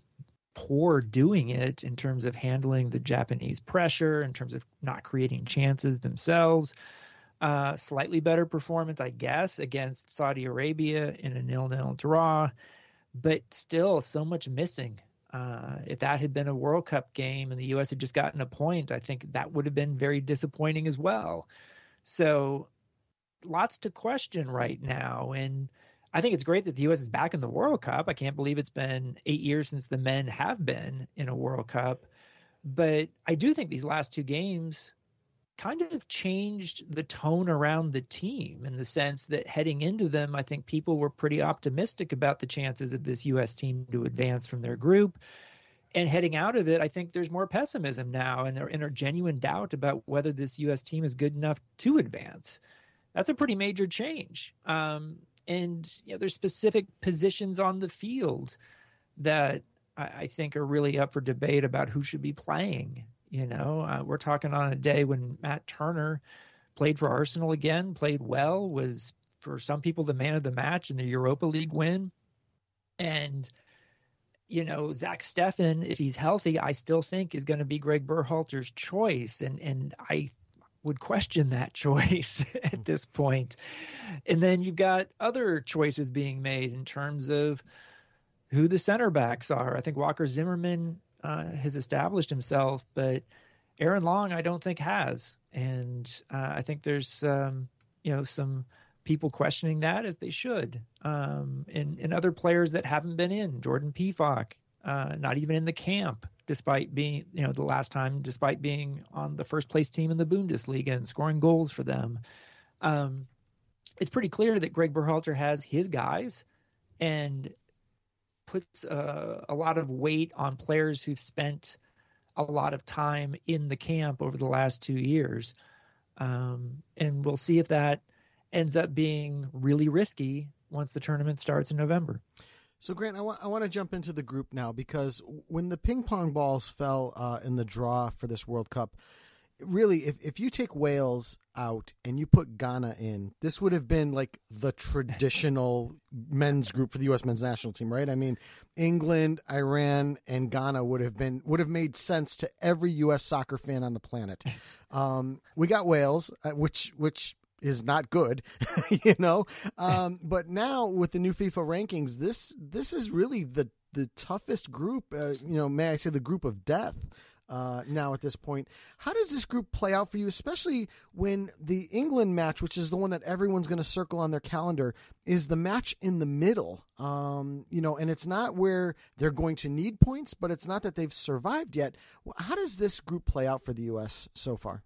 poor doing it in terms of handling the Japanese pressure, in terms of not creating chances themselves. Uh, slightly better performance, I guess, against Saudi Arabia in a nil-nil draw, but still so much missing. Uh, if that had been a World Cup game and the U.S. had just gotten a point, I think that would have been very disappointing as well. So lots to question right now. And I think it's great that the U.S. is back in the World Cup. I can't believe it's been eight years since the men have been in a World Cup. But I do think these last two games kind of changed the tone around the team in the sense that heading into them, I think people were pretty optimistic about the chances of this U.S. team to advance from their group. And heading out of it, I think there's more pessimism now and, and a genuine doubt about whether this U.S. team is good enough to advance that's a pretty major change. Um, and you know, there's specific positions on the field that I, I, think are really up for debate about who should be playing. You know, uh, we're talking on a day when Matt Turner played for Arsenal again, played well, was for some people the man of the match in the Europa League win, and you know, Zach Steffen, if he's healthy, I still think is going to be Greg Berhalter's choice. And and I would question that <laughs> choice at hmm. this point. And then you've got other choices being made in terms of who the center backs are. I think Walker Zimmerman uh, has established himself, but Aaron Long, I don't think has. And uh, I think there's, um, you know, some people questioning that as they should. Um, and, and other players that haven't been in, Jordan Pefok, uh, not even in the camp despite being, you know, the last time, despite being on the first place team in the Bundesliga and scoring goals for them. Um, it's pretty clear that Greg Berhalter has his guys and puts uh, a lot of weight on players who've spent a lot of time in the camp over the last two years. Um, and we'll see if that ends up being really risky once the tournament starts in November. So, Grant, I want I want to jump into the group now because when the ping pong balls fell uh, in the draw for this World Cup, really, if if you take Wales out and you put Ghana in, this would have been like the traditional men's group for the U.S. men's national team, right? I mean, England, Iran, and Ghana would have been would have made sense to every U.S. soccer fan on the planet. <laughs> Um, we got Wales, uh, which which is not good, <laughs> you know. Um, <laughs> but now with the new FIFA rankings, this this is really the the toughest group. Uh, you know, may I say the group of death. Uh, now at this point, how does this group play out for you, especially when the England match, which is the one that everyone's going to circle on their calendar, is the match in the middle? Um, you know, and it's not where they're going to need points, but it's not that they've survived yet. How does this group play out for the U.S. so far?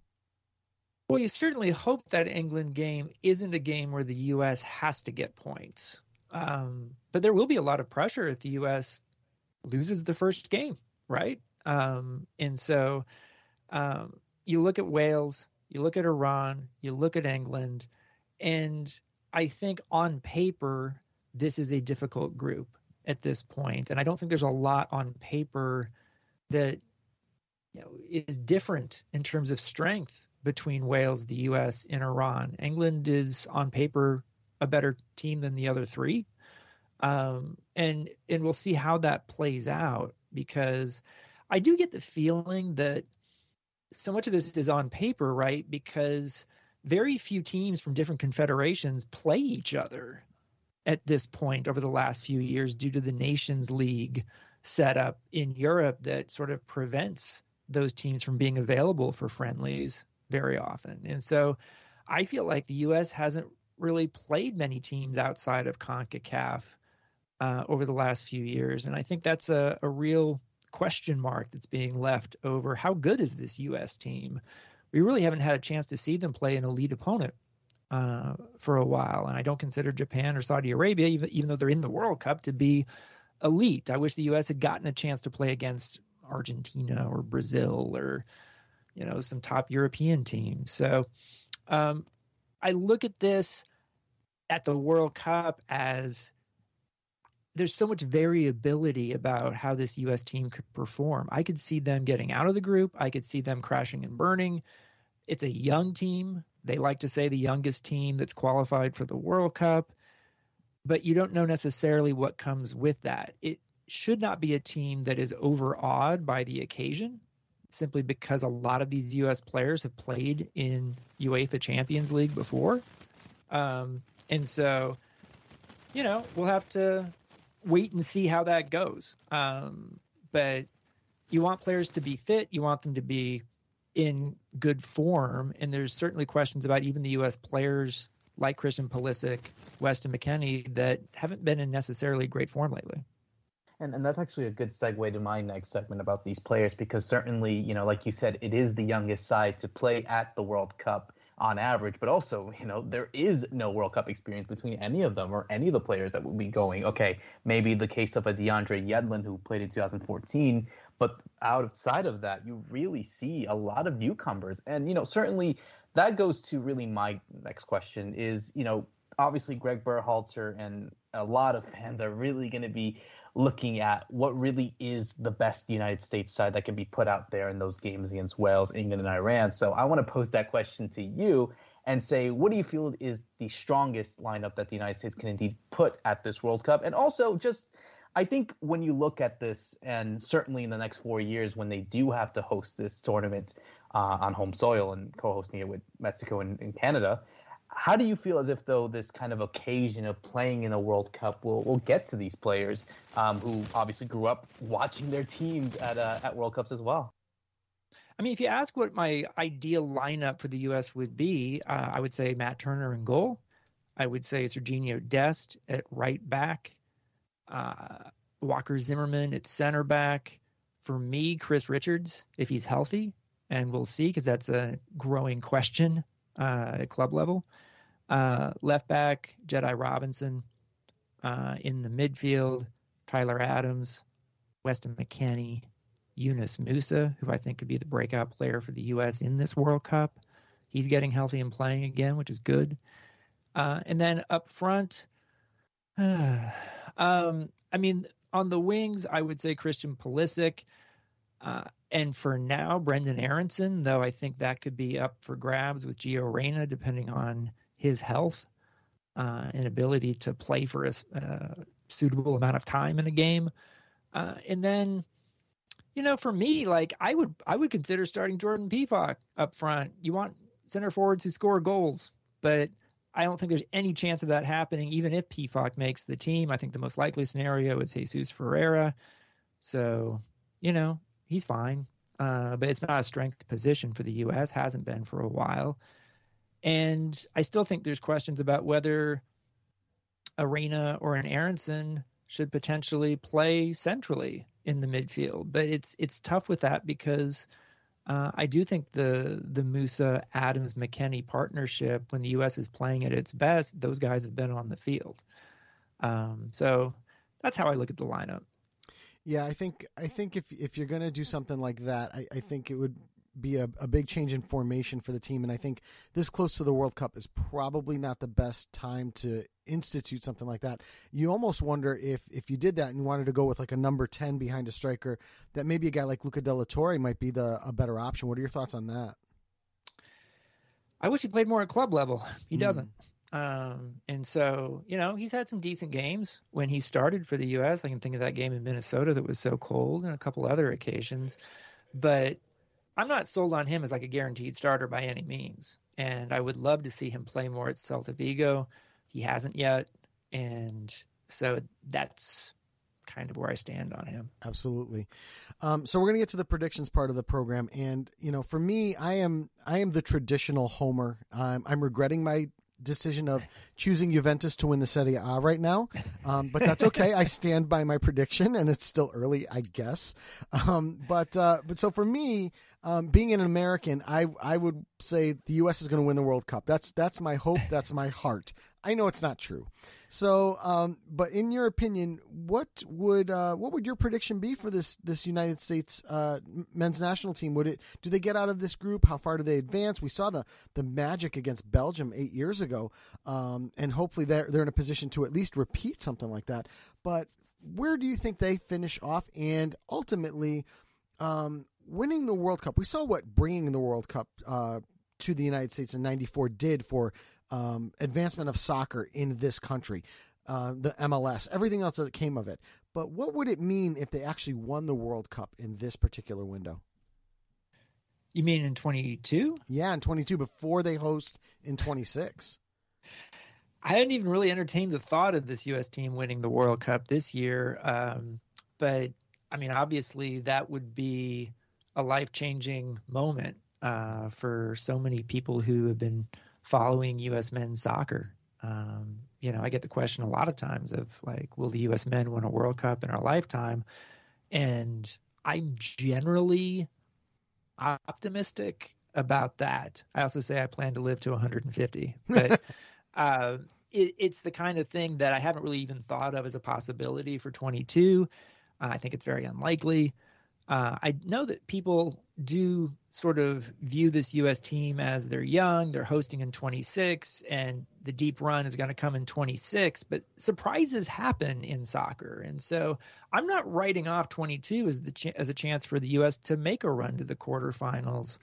Well, you certainly hope that England game isn't a game where the U.S. has to get points. Um, but there will be a lot of pressure if the U.S. loses the first game, right? Um, and so um, you look at Wales, you look at Iran, you look at England, and I think on paper, this is a difficult group. at this point. and I don't think there's a lot on paper that you know is different in terms of strength between Wales, the U.S., and Iran. England is on paper a better team than the other three, um, and and we'll see how that plays out because I do get the feeling that so much of this is on paper, right? Because very few teams from different confederations play each other at this point over the last few years due to the Nations League setup in Europe that sort of prevents those teams from being available for friendlies very often. And so I feel like the U.S. hasn't really played many teams outside of CONCACAF uh, over the last few years. And I think that's a, a real question mark that's being left over how good is this U.S. team? We really haven't had a chance to see them play an elite opponent uh, for a while. And I don't consider Japan or Saudi Arabia, even, even though they're in the World Cup, to be elite. I wish the U.S. had gotten a chance to play against Argentina or Brazil or you know some top European teams. So um, I look at this at the World Cup as there's so much variability about how this U.S. team could perform. I could see them getting out of the group. I could see them crashing and burning. It's a young team. They like to say the youngest team that's qualified for the World Cup, but you don't know necessarily what comes with that. It should not be a team that is overawed by the occasion simply because a lot of these U.S. players have played in UEFA Champions League before. Um, and so, you know, we'll have to wait and see how that goes. Um, but you want players to be fit, you want them to be in good form. And there's certainly questions about even the U.S. players like Christian Pulisic, Weston McKennie that haven't been in necessarily great form lately. And, and that's actually a good segue to my next segment about these players because certainly, you know, like you said, it is the youngest side to play at the World Cup on average, but also, you know, there is no World Cup experience between any of them or any of the players that would be going. Okay, maybe the case of a DeAndre Yedlin who played in 2014, but outside of that, you really see a lot of newcomers. And, you know, certainly that goes to really my next question is, you know, obviously Greg Berhalter and a lot of fans are really going to be looking at what really is the best United States side that can be put out there in those games against Wales, England, and Iran. So I want to pose that question to you and say, what do you feel is the strongest lineup that the United States can indeed put at this World Cup? And also, just I think when you look at this, and certainly in the next four years, when they do have to host this tournament uh, on home soil and co-hosting it with Mexico and, and Canada, how do you feel as if though this kind of occasion of playing in a World Cup will, will get to these players um, who obviously grew up watching their teams at uh, at World Cups as well? I mean, if you ask what my ideal lineup for the U.S. would be, uh, I would say Matt Turner in goal. I would say Serginho Dest at right back, uh, Walker Zimmerman at center back. For me, Chris Richards, if he's healthy, and we'll see because that's a growing question uh, at club level. Uh, left back, Jedi Robinson. Uh, in the midfield, Tyler Adams, Weston McKennie, Yunus Musah, who I think could be the breakout player for the U.S. in this World Cup. He's getting healthy and playing again, which is good. Uh, and then up front, <sighs> um, I mean, on the wings, I would say Christian Pulisic. Uh, and for now, Brenden Aaronson, though I think that could be up for grabs with Gio Reyna, depending on his health uh, and ability to play for a uh, suitable amount of time in a game. Uh, and then, you know, for me, like I would, I would consider starting Jordan Pefok up front. You want center forwards who score goals, but I don't think there's any chance of that happening, even if Pefok makes the team. I think the most likely scenario is Jesus Ferreira. So, you know, he's fine. Uh, but it's not a strength position for the U.S. Hasn't been for a while, and I still think there's questions about whether a Reyna or an Aaronson should potentially play centrally in the midfield. But it's it's tough with that because uh, I do think the the Musah Adams McKennie partnership, when the U.S. is playing at its best, those guys have been on the field. Um, so that's how I look at the lineup. Yeah, I think I think if if you're to do something like that, I, I think it would be a, a big change in formation for the team. And I think this close to the World Cup is probably not the best time to institute something like that, you almost wonder if if you did that and wanted to go with like a number ten behind a striker, that maybe a guy like Luca de la Torre might be the a better option. What are your thoughts on that? I wish he played more at club level. He mm. doesn't. Um, and so, you know, he's had some decent games when he started for the U.S. I can think of that game in Minnesota that was so cold and a couple other occasions. But I'm not sold on him as like a guaranteed starter by any means. And I would love to see him play more at Celta Vigo. He hasn't yet. And so that's kind of where I stand on him. Absolutely. Um, so we're going to get to the predictions part of the program, and you know, for me, I am I am the traditional homer. Um, I'm regretting my decision of choosing Juventus to win the Serie A right now, um, but that's okay. I stand by my prediction, and it's still early, I guess. Um, but uh, but so for me, um, being an American, I I would say the U.S. is going to win the World Cup. That's that's my hope. That's my heart. I know it's not true. So, um, but in your opinion, what would uh, what would your prediction be for this this United States uh, men's national team? Would it do they get out of this group? How far do they advance? We saw the the magic against Belgium eight years ago, um, and hopefully they're they're in a position to at least repeat something like that. But where do you think they finish off? And ultimately, um, winning the World Cup. We saw what bringing the World Cup uh, to the United States in '94 did for um, advancement of soccer in this country, uh, the MLS, everything else that came of it. But what would it mean if they actually won the World Cup in this particular window? You mean in 22? Yeah, in 22 before they host in 26. I hadn't even really entertained the thought of this U.S. team winning the World Cup this year. Um, but I mean, obviously, that would be a life changing moment uh, for so many people who have been following U.S. men's soccer. Um, you know, I get the question a lot of times of like, will the U.S. men win a World Cup in our lifetime? And I'm generally optimistic about that. I also say I plan to live to 150, but <laughs> uh, it, it's the kind of thing that I haven't really even thought of as a possibility for 22. Uh, I think it's very unlikely. Uh, I know that people do sort of view this U.S. team as they're young, they're hosting in 26, and the deep run is going to come in 26. But surprises happen in soccer, and so I'm not writing off 22 as the ch- as a chance for the U.S. to make a run to the quarterfinals,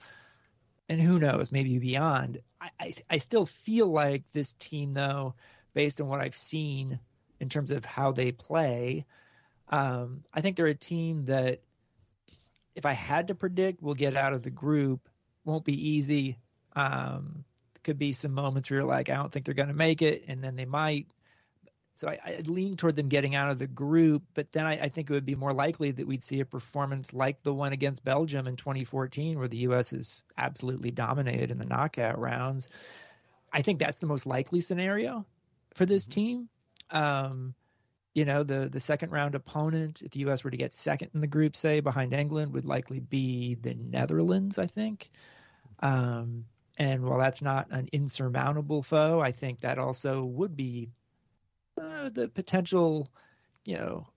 and who knows, maybe beyond. I, I, I still feel like this team, though, based on what I've seen in terms of how they play, um, I think they're a team that if I had to predict, we'll get out of the group. Won't be easy. Um, could be some moments where you're like, I don't think they're going to make it, and then they might. So I, I lean toward them getting out of the group, but then I, I, think it would be more likely that we'd see a performance like the one against Belgium in 2014, where the U.S. is absolutely dominated in the knockout rounds. I think that's the most likely scenario for this mm-hmm. team. Um, you know the the second round opponent if the us were to get second in the group say behind england would likely be the netherlands i think. Um, and while that's not an insurmountable foe i think that also would be uh, the potential you know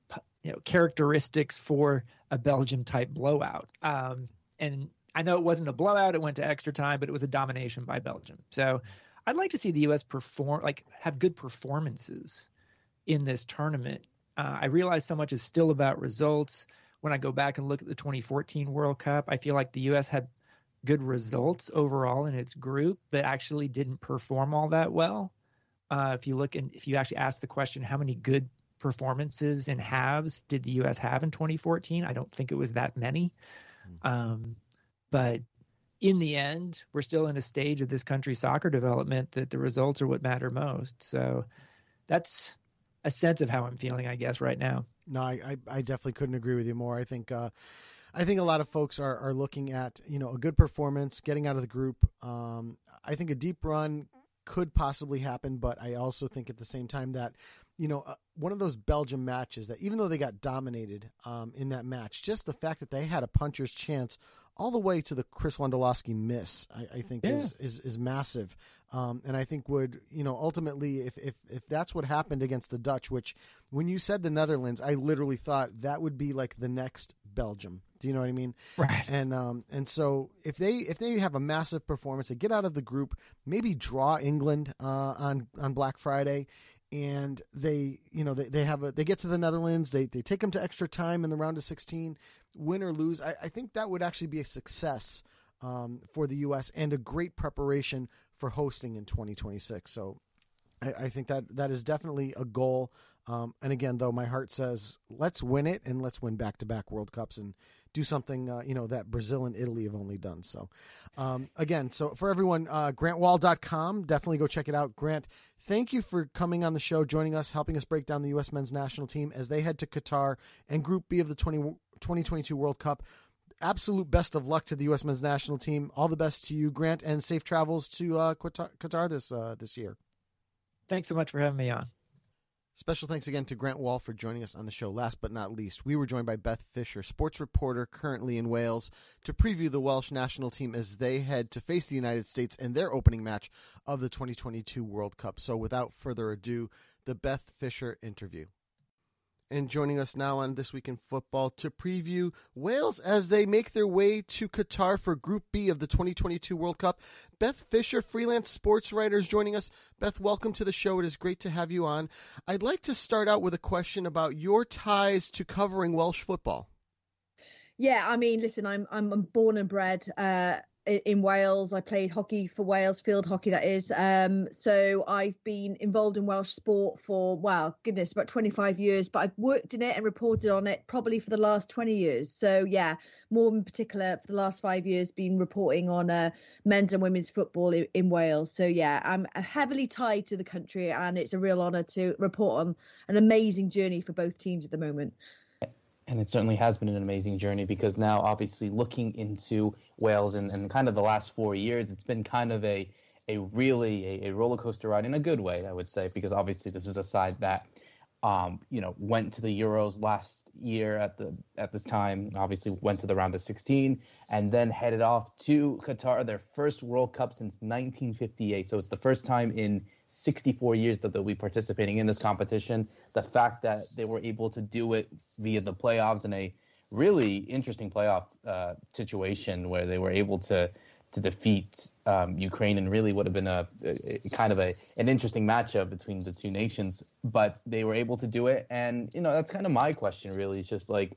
you know characteristics for a belgium type blowout. Um, and i know it wasn't a blowout it went to extra time but it was a domination by belgium. So i'd like to see the us perform like have good performances in this tournament. Uh, I realize so much is still about results. When I go back and look at the 2014 World Cup, I feel like the U.S. had good results overall in its group, but actually didn't perform all that well. Uh, if you look and if you actually ask the question, how many good performances in halves did the U.S. have in 2014? I don't think it was that many. Hmm. Um, but in the end, we're still in a stage of this country's soccer development that the results are what matter most. So that's a sense of how I'm feeling, I guess, right now. No, I, I, I definitely couldn't agree with you more. I think uh, I think a lot of folks are, are looking at you know a good performance, getting out of the group. Um, I think a deep run could possibly happen, but I also think at the same time that you know, uh, one of those Belgium matches that even though they got dominated um, in that match, just the fact that they had a puncher's chance all the way to the Chris Wondolowski miss, I, I think yeah. is, is is massive, um, and I think would you know ultimately if if if that's what happened against the Dutch, which when you said the Netherlands, I literally thought that would be like the next Belgium. Do you know what I mean? Right. And um and so if they if they have a massive performance, they get out of the group, maybe draw England uh, on on Black Friday, and they you know they, they have a they get to the Netherlands they they take them to extra time in the round of 16 win or lose I, I think that would actually be a success um, for the U.S. and a great preparation for hosting in 2026 so I, I think that that is definitely a goal um, and again though my heart says let's win it and let's win back to back World Cups and do something uh, you know that Brazil and Italy have only done so um, again so for everyone uh, grantwahl.com definitely go check it out Grant thank you for coming on the show, joining us, helping us break down the U.S. men's national team as they head to Qatar and Group B of the 20, 2022 World Cup. Absolute best of luck to the U.S. men's national team. All the best to you, Grant, and safe travels to uh, Qatar this uh, this year. Thanks so much for having me on. Special thanks again to Grant Wahl for joining us on the show. Last but not least, we were joined by Beth Fisher, sports reporter currently in Wales, to preview the Welsh national team as they head to face the United States in their opening match of the 2022 World Cup. So without further ado, the Beth Fisher interview and joining us now on This Week in Football to preview Wales as they make their way to Qatar for Group B of the 2022 World Cup. Beth Fisher, freelance sports writer, is joining us. Beth, welcome to the show. It is great to have you on. I'd like to start out with a question about your ties to covering Welsh football. Yeah, I mean, listen, I'm I'm born and bred uh, in Wales. I played hockey for Wales, field hockey that is. Um, so I've been involved in Welsh sport for well, goodness, about 25 years. But I've worked in it and reported on it probably for the last 20 years. So yeah, more in particular for the last five years, been reporting on uh, men's and women's football in, in Wales. So yeah, I'm heavily tied to the country, and it's a real honour to report on an amazing journey for both teams at the moment and it certainly has been an amazing journey because now obviously looking into Wales and, and kind of the last four years, it's been kind of a a really a, a roller coaster ride in a good way, I would say, because obviously this is a side that um, you know, went to the Euros last year at the at this time. Obviously, went to the round of 16 and then headed off to Qatar, their first World Cup since 1958. So it's the first time in 64 years that they'll be participating in this competition. The fact that they were able to do it via the playoffs in a really interesting playoff uh, situation where they were able to to defeat um, Ukraine and really would have been a, a, kind of a an interesting matchup between the two nations. But they were able to do it, and you know that's kind of my question. Really, it's just like,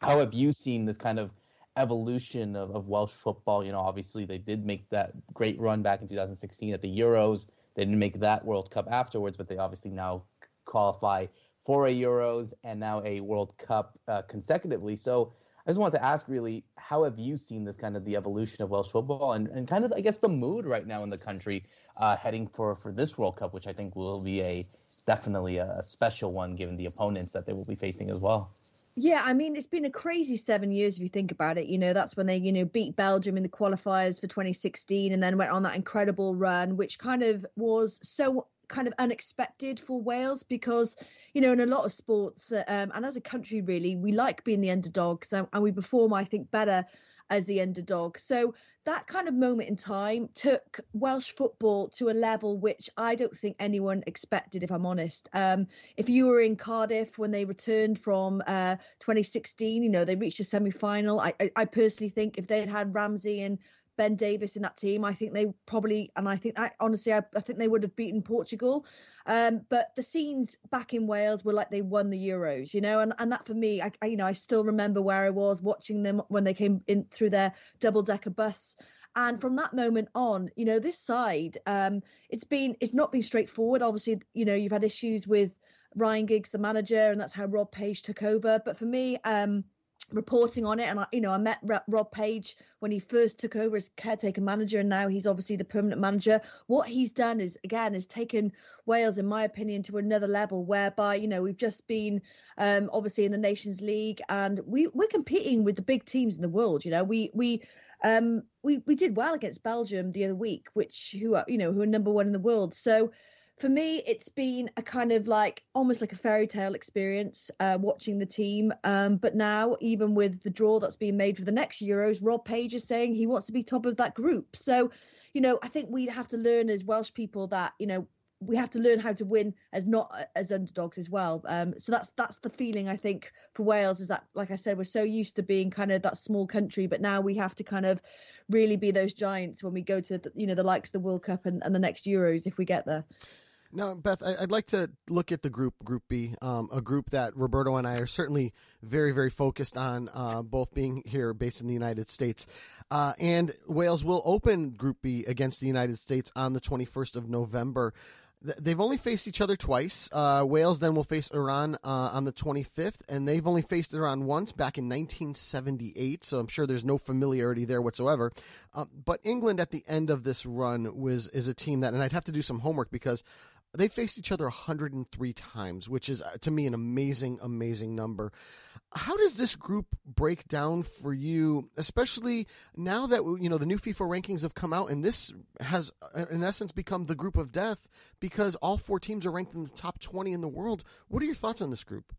how have you seen this kind of evolution of, of Welsh football? You know, obviously they did make that great run back in 2016 at the Euros. They didn't make that World Cup afterwards, but they obviously now qualify for a Euros and now a World Cup uh, consecutively. So I just wanted to ask, really, how have you seen this kind of the evolution of Welsh football and, and kind of, I guess, the mood right now in the country uh, heading for for this World Cup, which I think will be a definitely a, a special one given the opponents that they will be facing as well. Yeah, I mean, it's been a crazy seven years if you think about it. You know, that's when they, you know, beat Belgium in the qualifiers for 2016 and then went on that incredible run, which kind of was so kind of unexpected for Wales because, you know, in a lot of sports um, and as a country, really, we like being the underdogs and, and we perform, I think, better as the underdog. So that kind of moment in time took Welsh football to a level which I don't think anyone expected, if I'm honest. Um, if you were in Cardiff when they returned from uh, 2016, you know, they reached a semi final. I, I, I, personally think if they had had Ramsey and Ben Davies in that team. I think they probably, and I think I honestly, I, I think they would have beaten Portugal. Um, but the scenes back in Wales were like they won the Euros, you know, and, and that for me, I, I you know, I still remember where I was watching them when they came in through their double decker bus. And from that moment on, you know, this side, um, it's been, it's not been straightforward. Obviously, you know, you've had issues with Ryan Giggs, the manager, and that's how Rob Page took over. But for me, um, reporting on it. And I, you know I met Rob Page when he first took over as caretaker manager and now he's obviously the permanent manager. What he's done is again has taken Wales in my opinion to another level whereby you know we've just been um, obviously in the Nations League and we we're competing with the big teams in the world you know. We we um we we did well against Belgium the other week which who are you know who are number 1 in the world. So for me, it's been a kind of like almost like a fairy tale experience uh, watching the team. Um, but now, even with the draw that's being made for the next Euros, Rob Page is saying he wants to be top of that group. So, you know, I think we have to learn as Welsh people that you know we have to learn how to win as not as underdogs as well. Um, so that's that's the feeling I think for Wales is that, like I said, we're so used to being kind of that small country, but now we have to kind of really be those giants when we go to the, you know the likes of the World Cup and, and the next Euros if we get there. Now, Beth, I'd like to look at the group, Group B, um, a group that Roberto and I are certainly very, very focused on, uh, both being here based in the United States. Uh, and Wales will open Group B against the United States on the 21st of November. They've only faced each other twice. Uh, Wales then will face Iran uh, on the 25th, and they've only faced Iran once back in 1978. So I'm sure there's no familiarity there whatsoever. Uh, but England at the end of this run was is a team that, and I'd have to do some homework because they faced each other 103 times, which is uh, to me an amazing, amazing number. How does this group break down for you, especially now that you know the new FIFA rankings have come out, and this has, uh, in essence, become the group of death because all four teams are ranked in the top 20 in the world. What are your thoughts on this group?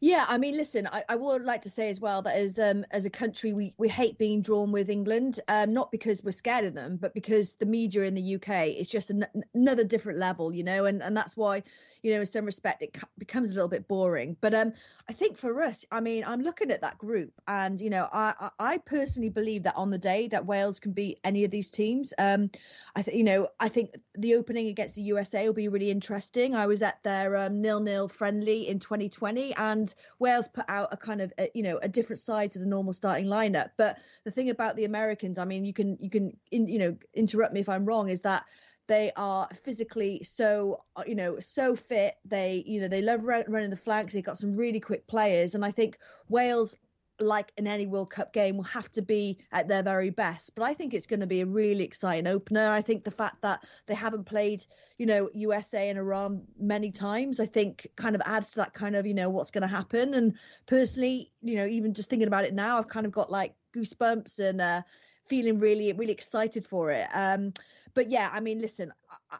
Yeah, I mean, listen, I, I, would like to say as well that as um, as a country, we, we hate being drawn with England, um, not because we're scared of them, but because the media in the UK is just an, another different level, you know, and, and that's why, you know, in some respect, it becomes a little bit boring. But um, I think for us, I mean, I'm looking at that group, and you know, I I personally believe that on the day that Wales can beat any of these teams, um, I think you know, I think the opening against the USA will be really interesting. I was at their um, nil-nil friendly in 2020, and Wales put out a kind of a, you know a different side to the normal starting lineup. But the thing about the Americans, I mean, you can you can in, you know interrupt me if I'm wrong, is that they are physically so uh, you know so fit they you know they love running the flanks they've got some really quick players and i think wales like in any World Cup game, will have to be at their very best. But I think it's going to be a really exciting opener. I think the fact that they haven't played, you know, USA and Iran many times, I think kind of adds to that kind of, you know, what's going to happen. And personally, you know, even just thinking about it now, I've kind of got like goosebumps and uh, feeling really, really excited for it. Um, but yeah, I mean, listen,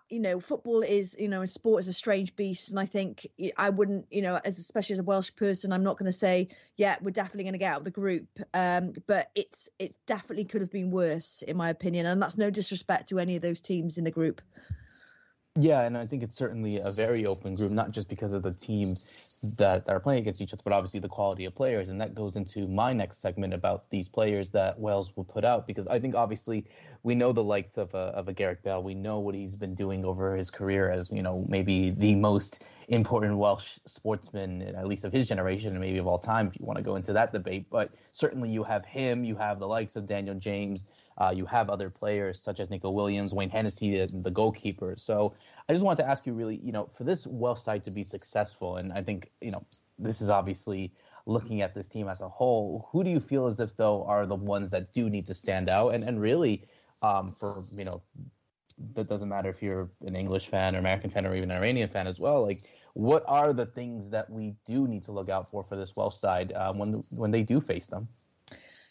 you know, football is, you know, sport is a strange beast, and I think I wouldn't, you know, as especially as a Welsh person, I'm not going to say, yeah, we're definitely going to get out of the group. Um, but it's it's definitely could have been worse, in my opinion, and that's no disrespect to any of those teams in the group. Yeah, and I think it's certainly a very open group, not just because of the team that are playing against each other, but obviously the quality of players. And that goes into my next segment about these players that Wales will put out, because I think obviously we know the likes of a, of a Gareth Bale. We know what he's been doing over his career as, you know, maybe the most important Welsh sportsman, at least of his generation and maybe of all time, if you want to go into that debate. But certainly you have him, you have the likes of Daniel James, uh, you have other players such as Neco Williams, Wayne Hennessy, the, the goalkeeper. So I just wanted to ask you really, you know, for this Welsh side to be successful, and I think, you know, this is obviously looking at this team as a whole, who do you feel as if though are the ones that do need to stand out? And and really, um, for you know, that doesn't matter if you're an English fan or American fan or even an Iranian fan as well. Like, what are the things that we do need to look out for for this Welsh side um, when when they do face them?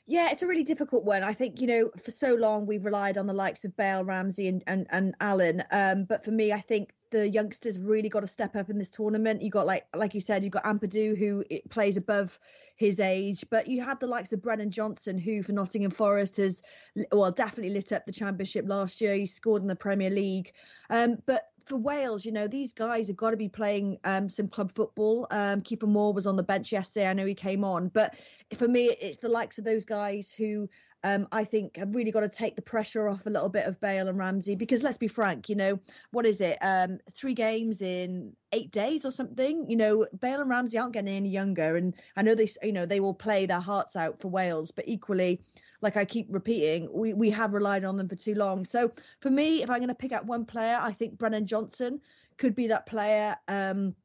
Yeah, it's a really difficult one. I think, you know, for so long we've relied on the likes of Bale, Ramsey, and, and, and Allen. Um, but for me, I think the youngsters really got to step up in this tournament. You got like like you said, you got Ampadu who plays above his age, but you had the likes of Brennan Johnson who for Nottingham Forest has well definitely lit up the championship last year. He scored in the Premier League. Um, but for Wales, you know, these guys have got to be playing um, some club football. Um, Kiefer Moore was on the bench yesterday. I know he came on, but for me, it's the likes of those guys who um, I think have really got to take the pressure off a little bit of Bale and Ramsey because let's be frank, you know, what is it? Um, three games in eight days or something. You know, Bale and Ramsey aren't getting any younger, and I know they, you know, they will play their hearts out for Wales, but equally, like I keep repeating, we we have relied on them for too long. So for me, if I'm going to pick out one player, I think Brennan Johnson could be that player um,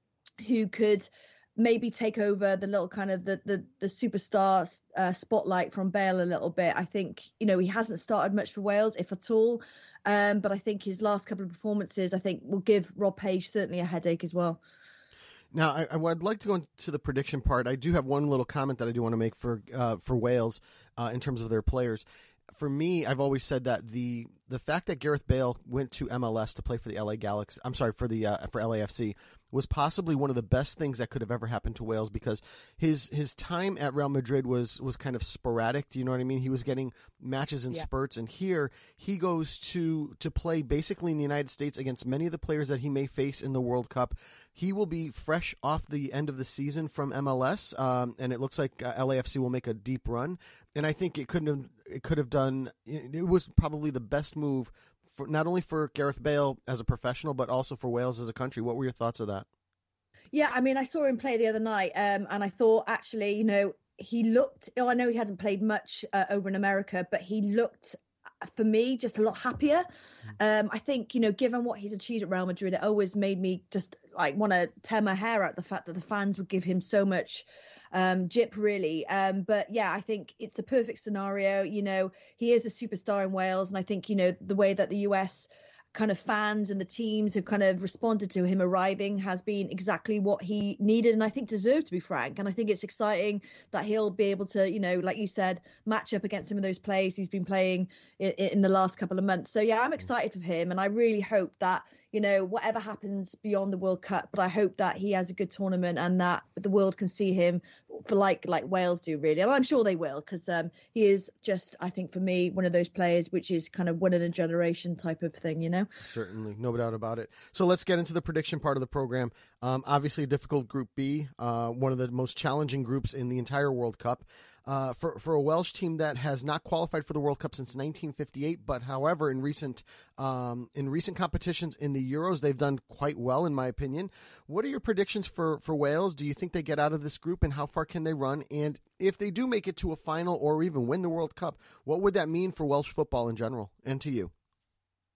who could maybe take over the little kind of the the, the superstar uh, spotlight from Bale a little bit. I think you know he hasn't started much for Wales, if at all. Um, but I think his last couple of performances, I think, will give Rob Page certainly a headache as well. Now, I, would like to go into the prediction part. I do have one little comment that I do want to make for uh, for Wales uh, in terms of their players. For me, I've always said that the the fact that Gareth Bale went to MLS to play for the LA Galaxy, I'm sorry for the uh, for LAFC, was possibly one of the best things that could have ever happened to Wales because his his time at Real Madrid was was kind of sporadic. Do you know what I mean? He was getting matches in yeah. spurts, and here he goes to to play basically in the United States against many of the players that he may face in the World Cup. He will be fresh off the end of the season from MLS, um, and it looks like uh, LAFC will make a deep run. And I think it couldn't have it could have done. It was probably the best move for, not only for Gareth Bale as a professional, but also for Wales as a country. What were your thoughts of that? Yeah, I mean, I saw him play the other night, um, and I thought actually, you know, he looked. Oh, I know he hasn't played much uh, over in America, but he looked for me just a lot happier. Mm. Um, I think you know, given what he's achieved at Real Madrid, it always made me just like want to tear my hair out the fact that the fans would give him so much um, Jip really. Um, but yeah, I think it's the perfect scenario. You know, he is a superstar in Wales, and I think you know the way that the US kind of fans and the teams have kind of responded to him arriving has been exactly what he needed and I think deserved to be frank. And I think it's exciting that he'll be able to you know like you said match up against some of those plays he's been playing in, in the last couple of months. So yeah I'm mm. excited for him and I really hope that you know whatever happens beyond the World Cup but I hope that he has a good tournament and that the world can see him for like like Wales do really, and I'm sure they will because um, he is just I think for me one of those players which is kind of one in a generation type of thing, you know. Certainly, no doubt about it. So let's get into the prediction part of the program. Um, obviously, difficult Group B, uh, one of the most challenging groups in the entire World Cup uh, for for a Welsh team that has not qualified for the World Cup since 1958. But however, in recent um, in recent competitions in the Euros, they've done quite well, in my opinion. What are your predictions for for Wales? Do you think they get out of this group, and how far can they run? And if they do make it to a final or even win the World Cup, what would that mean for Welsh football in general and to you?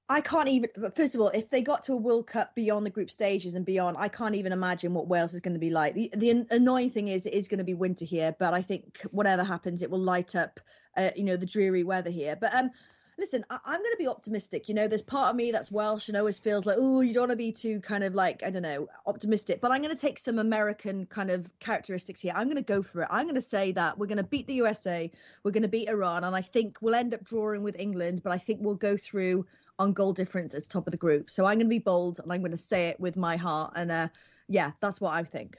I can't even. First of all, if they got to a World Cup beyond the group stages and beyond, I can't even imagine what Wales is going to be like. The, the annoying thing is, it is going to be winter here, but I think whatever happens, it will light up, uh, you know, the dreary weather here. But um, listen, I, am going to be optimistic. You know, there's part of me that's Welsh and always feels like, oh, you don't want to be too kind of like, I don't know, optimistic. But I'm going to take some American kind of characteristics here. I'm going to go for it. I'm going to say that we're going to beat the USA, we're going to beat Iran, and I think we'll end up drawing with England, but I think we'll go through on goal difference as top of the group. So I'm going to be bold and I'm going to say it with my heart. And uh, yeah, that's what I think.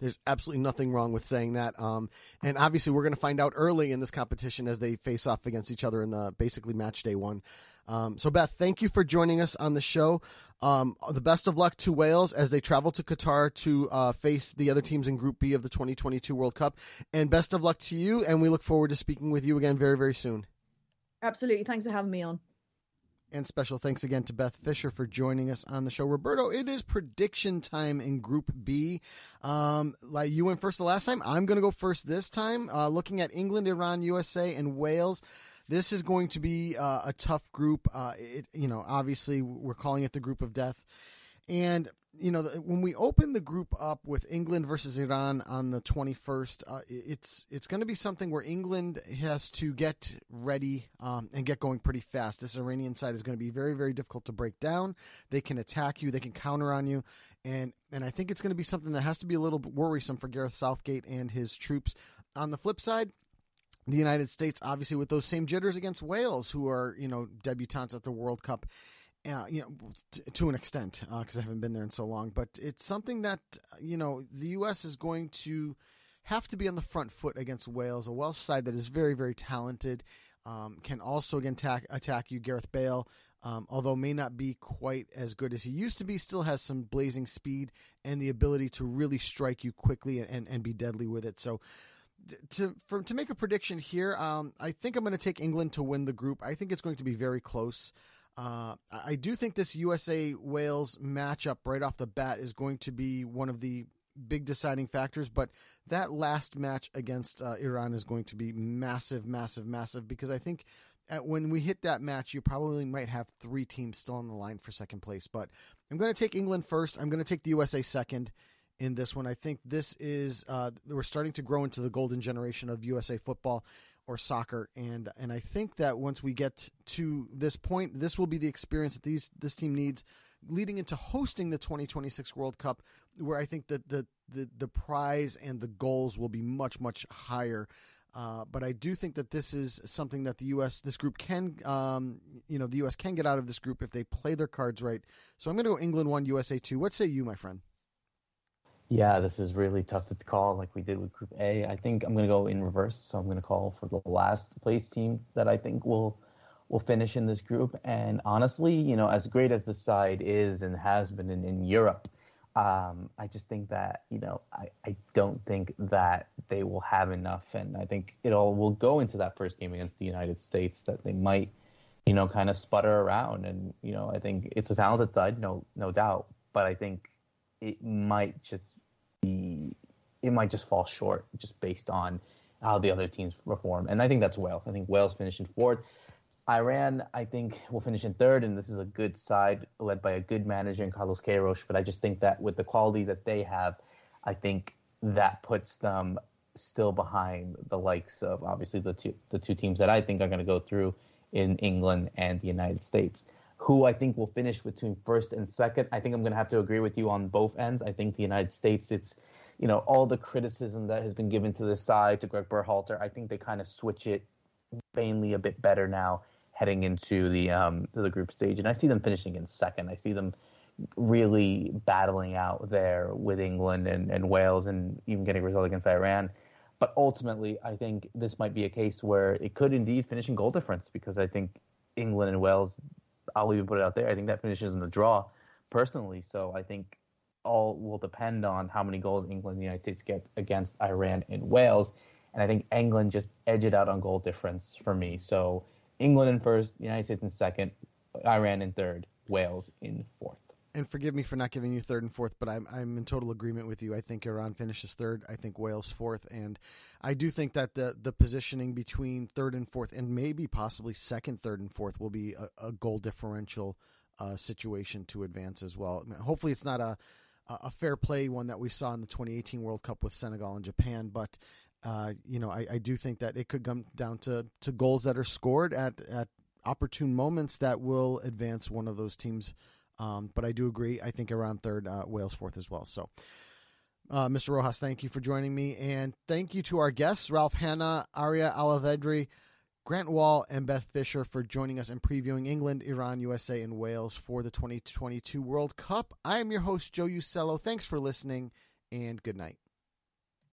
There's absolutely nothing wrong with saying that. Um, and obviously, we're going to find out early in this competition as they face off against each other in the basically match day one. Um, so, Beth, thank you for joining us on the show. Um, the best of luck to Wales as they travel to Qatar to uh, face the other teams in Group B of the 2022 World Cup. And best of luck to you. And we look forward to speaking with you again very, very soon. Absolutely. Thanks for having me on. And special thanks again to Beth Fisher for joining us on the show. Roberto, it is prediction time in Group B. Um, like you went first the last time, I'm going to go first this time. Uh, looking at England, Iran, USA, and Wales. This is going to be uh, a tough group. Uh, it, you know, obviously we're calling it the group of death, and you know, when we open the group up with England versus Iran on the 21st, uh, it's it's going to be something where England has to get ready um, and get going pretty fast. This Iranian side is going to be very very difficult to break down. They can attack you, they can counter on you, and and I think it's going to be something that has to be a little worrisome for Gareth Southgate and his troops. On the flip side, the United States, obviously, with those same jitters against Wales, who are you know debutantes at the World Cup uh, you know, t- to an extent, because uh, I haven't been there in so long. But it's something that you know the U.S. is going to have to be on the front foot against Wales, a Welsh side that is very, very talented. Um, can also again attack, attack you. Gareth Bale, um, although may not be quite as good as he used to be, still has some blazing speed and the ability to really strike you quickly and, and, and be deadly with it. So to for, to make a prediction here, um, I think I'm going to take England to win the group. I think it's going to be very close. Uh, I do think this USA Wales matchup right off the bat is going to be one of the big deciding factors, but that last match against uh, Iran is going to be massive, massive, massive because I think at, when we hit that match, you probably might have three teams still on the line for second place. But I'm going to take England first. I'm going to take the USA second in this one. I think this is uh, we're starting to grow into the golden generation of USA football or soccer and and I think that once we get to this point this will be the experience that these this team needs leading into hosting the 2026 World Cup where I think that the the the prize and the goals will be much much higher uh, but I do think that this is something that the U.S. this group can, um, you know, the U.S. can get out of this group if they play their cards right. So I'm going to go England one, USA two. What say you, my friend? Yeah, this is really tough to call like we did with Group A. I think I'm going to go in reverse. So I'm going to call for the last place team that I think will will finish in this group. And honestly, you know, as great as the side is and has been in, in Europe, um, I just think that, you know, I, I don't think that they will have enough. And I think it all will go into that first game against the United States that they might you know, kind of sputter around. And you know, I think it's a talented side, no no doubt, but I think it might just be it might just fall short just based on how the other teams perform. And I think that's Wales. I think Wales finished in fourth. Iran, I think, will finish in third, and this is a good side led by a good manager in Carlos Queiroz. But I just think that with the quality that they have, I think that puts them still behind the likes of obviously the two the two teams that I think are going to go through in England and the United States. Who I think will finish between first and second. I think I'm going to have to agree with you on both ends. I think the United States, it's you know all the criticism that has been given to the side to Greg Berhalter. I think they kind of switch it mainly a bit better now heading into the um, to the group stage, and I see them finishing in second. I see them really battling out there with England and, and Wales, and even getting a result against Iran. But ultimately, I think this might be a case where it could indeed finish in goal difference because I think England and Wales, I'll even put it out there, I think that finishes in the draw personally. So I think all will depend on how many goals England and the United States get against Iran and Wales. And I think England just edge it out on goal difference for me. So England in first, United States in second, Iran in third, Wales in fourth. And forgive me for not giving you third and fourth, but I'm I'm in total agreement with you. I think Iran finishes third. I think Wales fourth, and I do think that the the positioning between third and fourth, and maybe possibly second, third, and fourth, will be a, a goal differential uh, situation to advance as well. Hopefully, it's not a a fair play one that we saw in the 2018 World Cup with Senegal and Japan, but uh, you know, I, I, do think that it could come down to, to goals that are scored at, at opportune moments that will advance one of those teams. Um, but I do agree. I think Iran third, uh, Wales fourth as well. So, uh, Mr. Rojas, thank you for joining me. And thank you to our guests, Ralph Hanna, Aria Alavedri, Grant Wahl, and Beth Fisher for joining us and previewing England, Iran, USA, and Wales for the 2022 World Cup. I am your host, Joe Usello. Thanks for listening, and good night.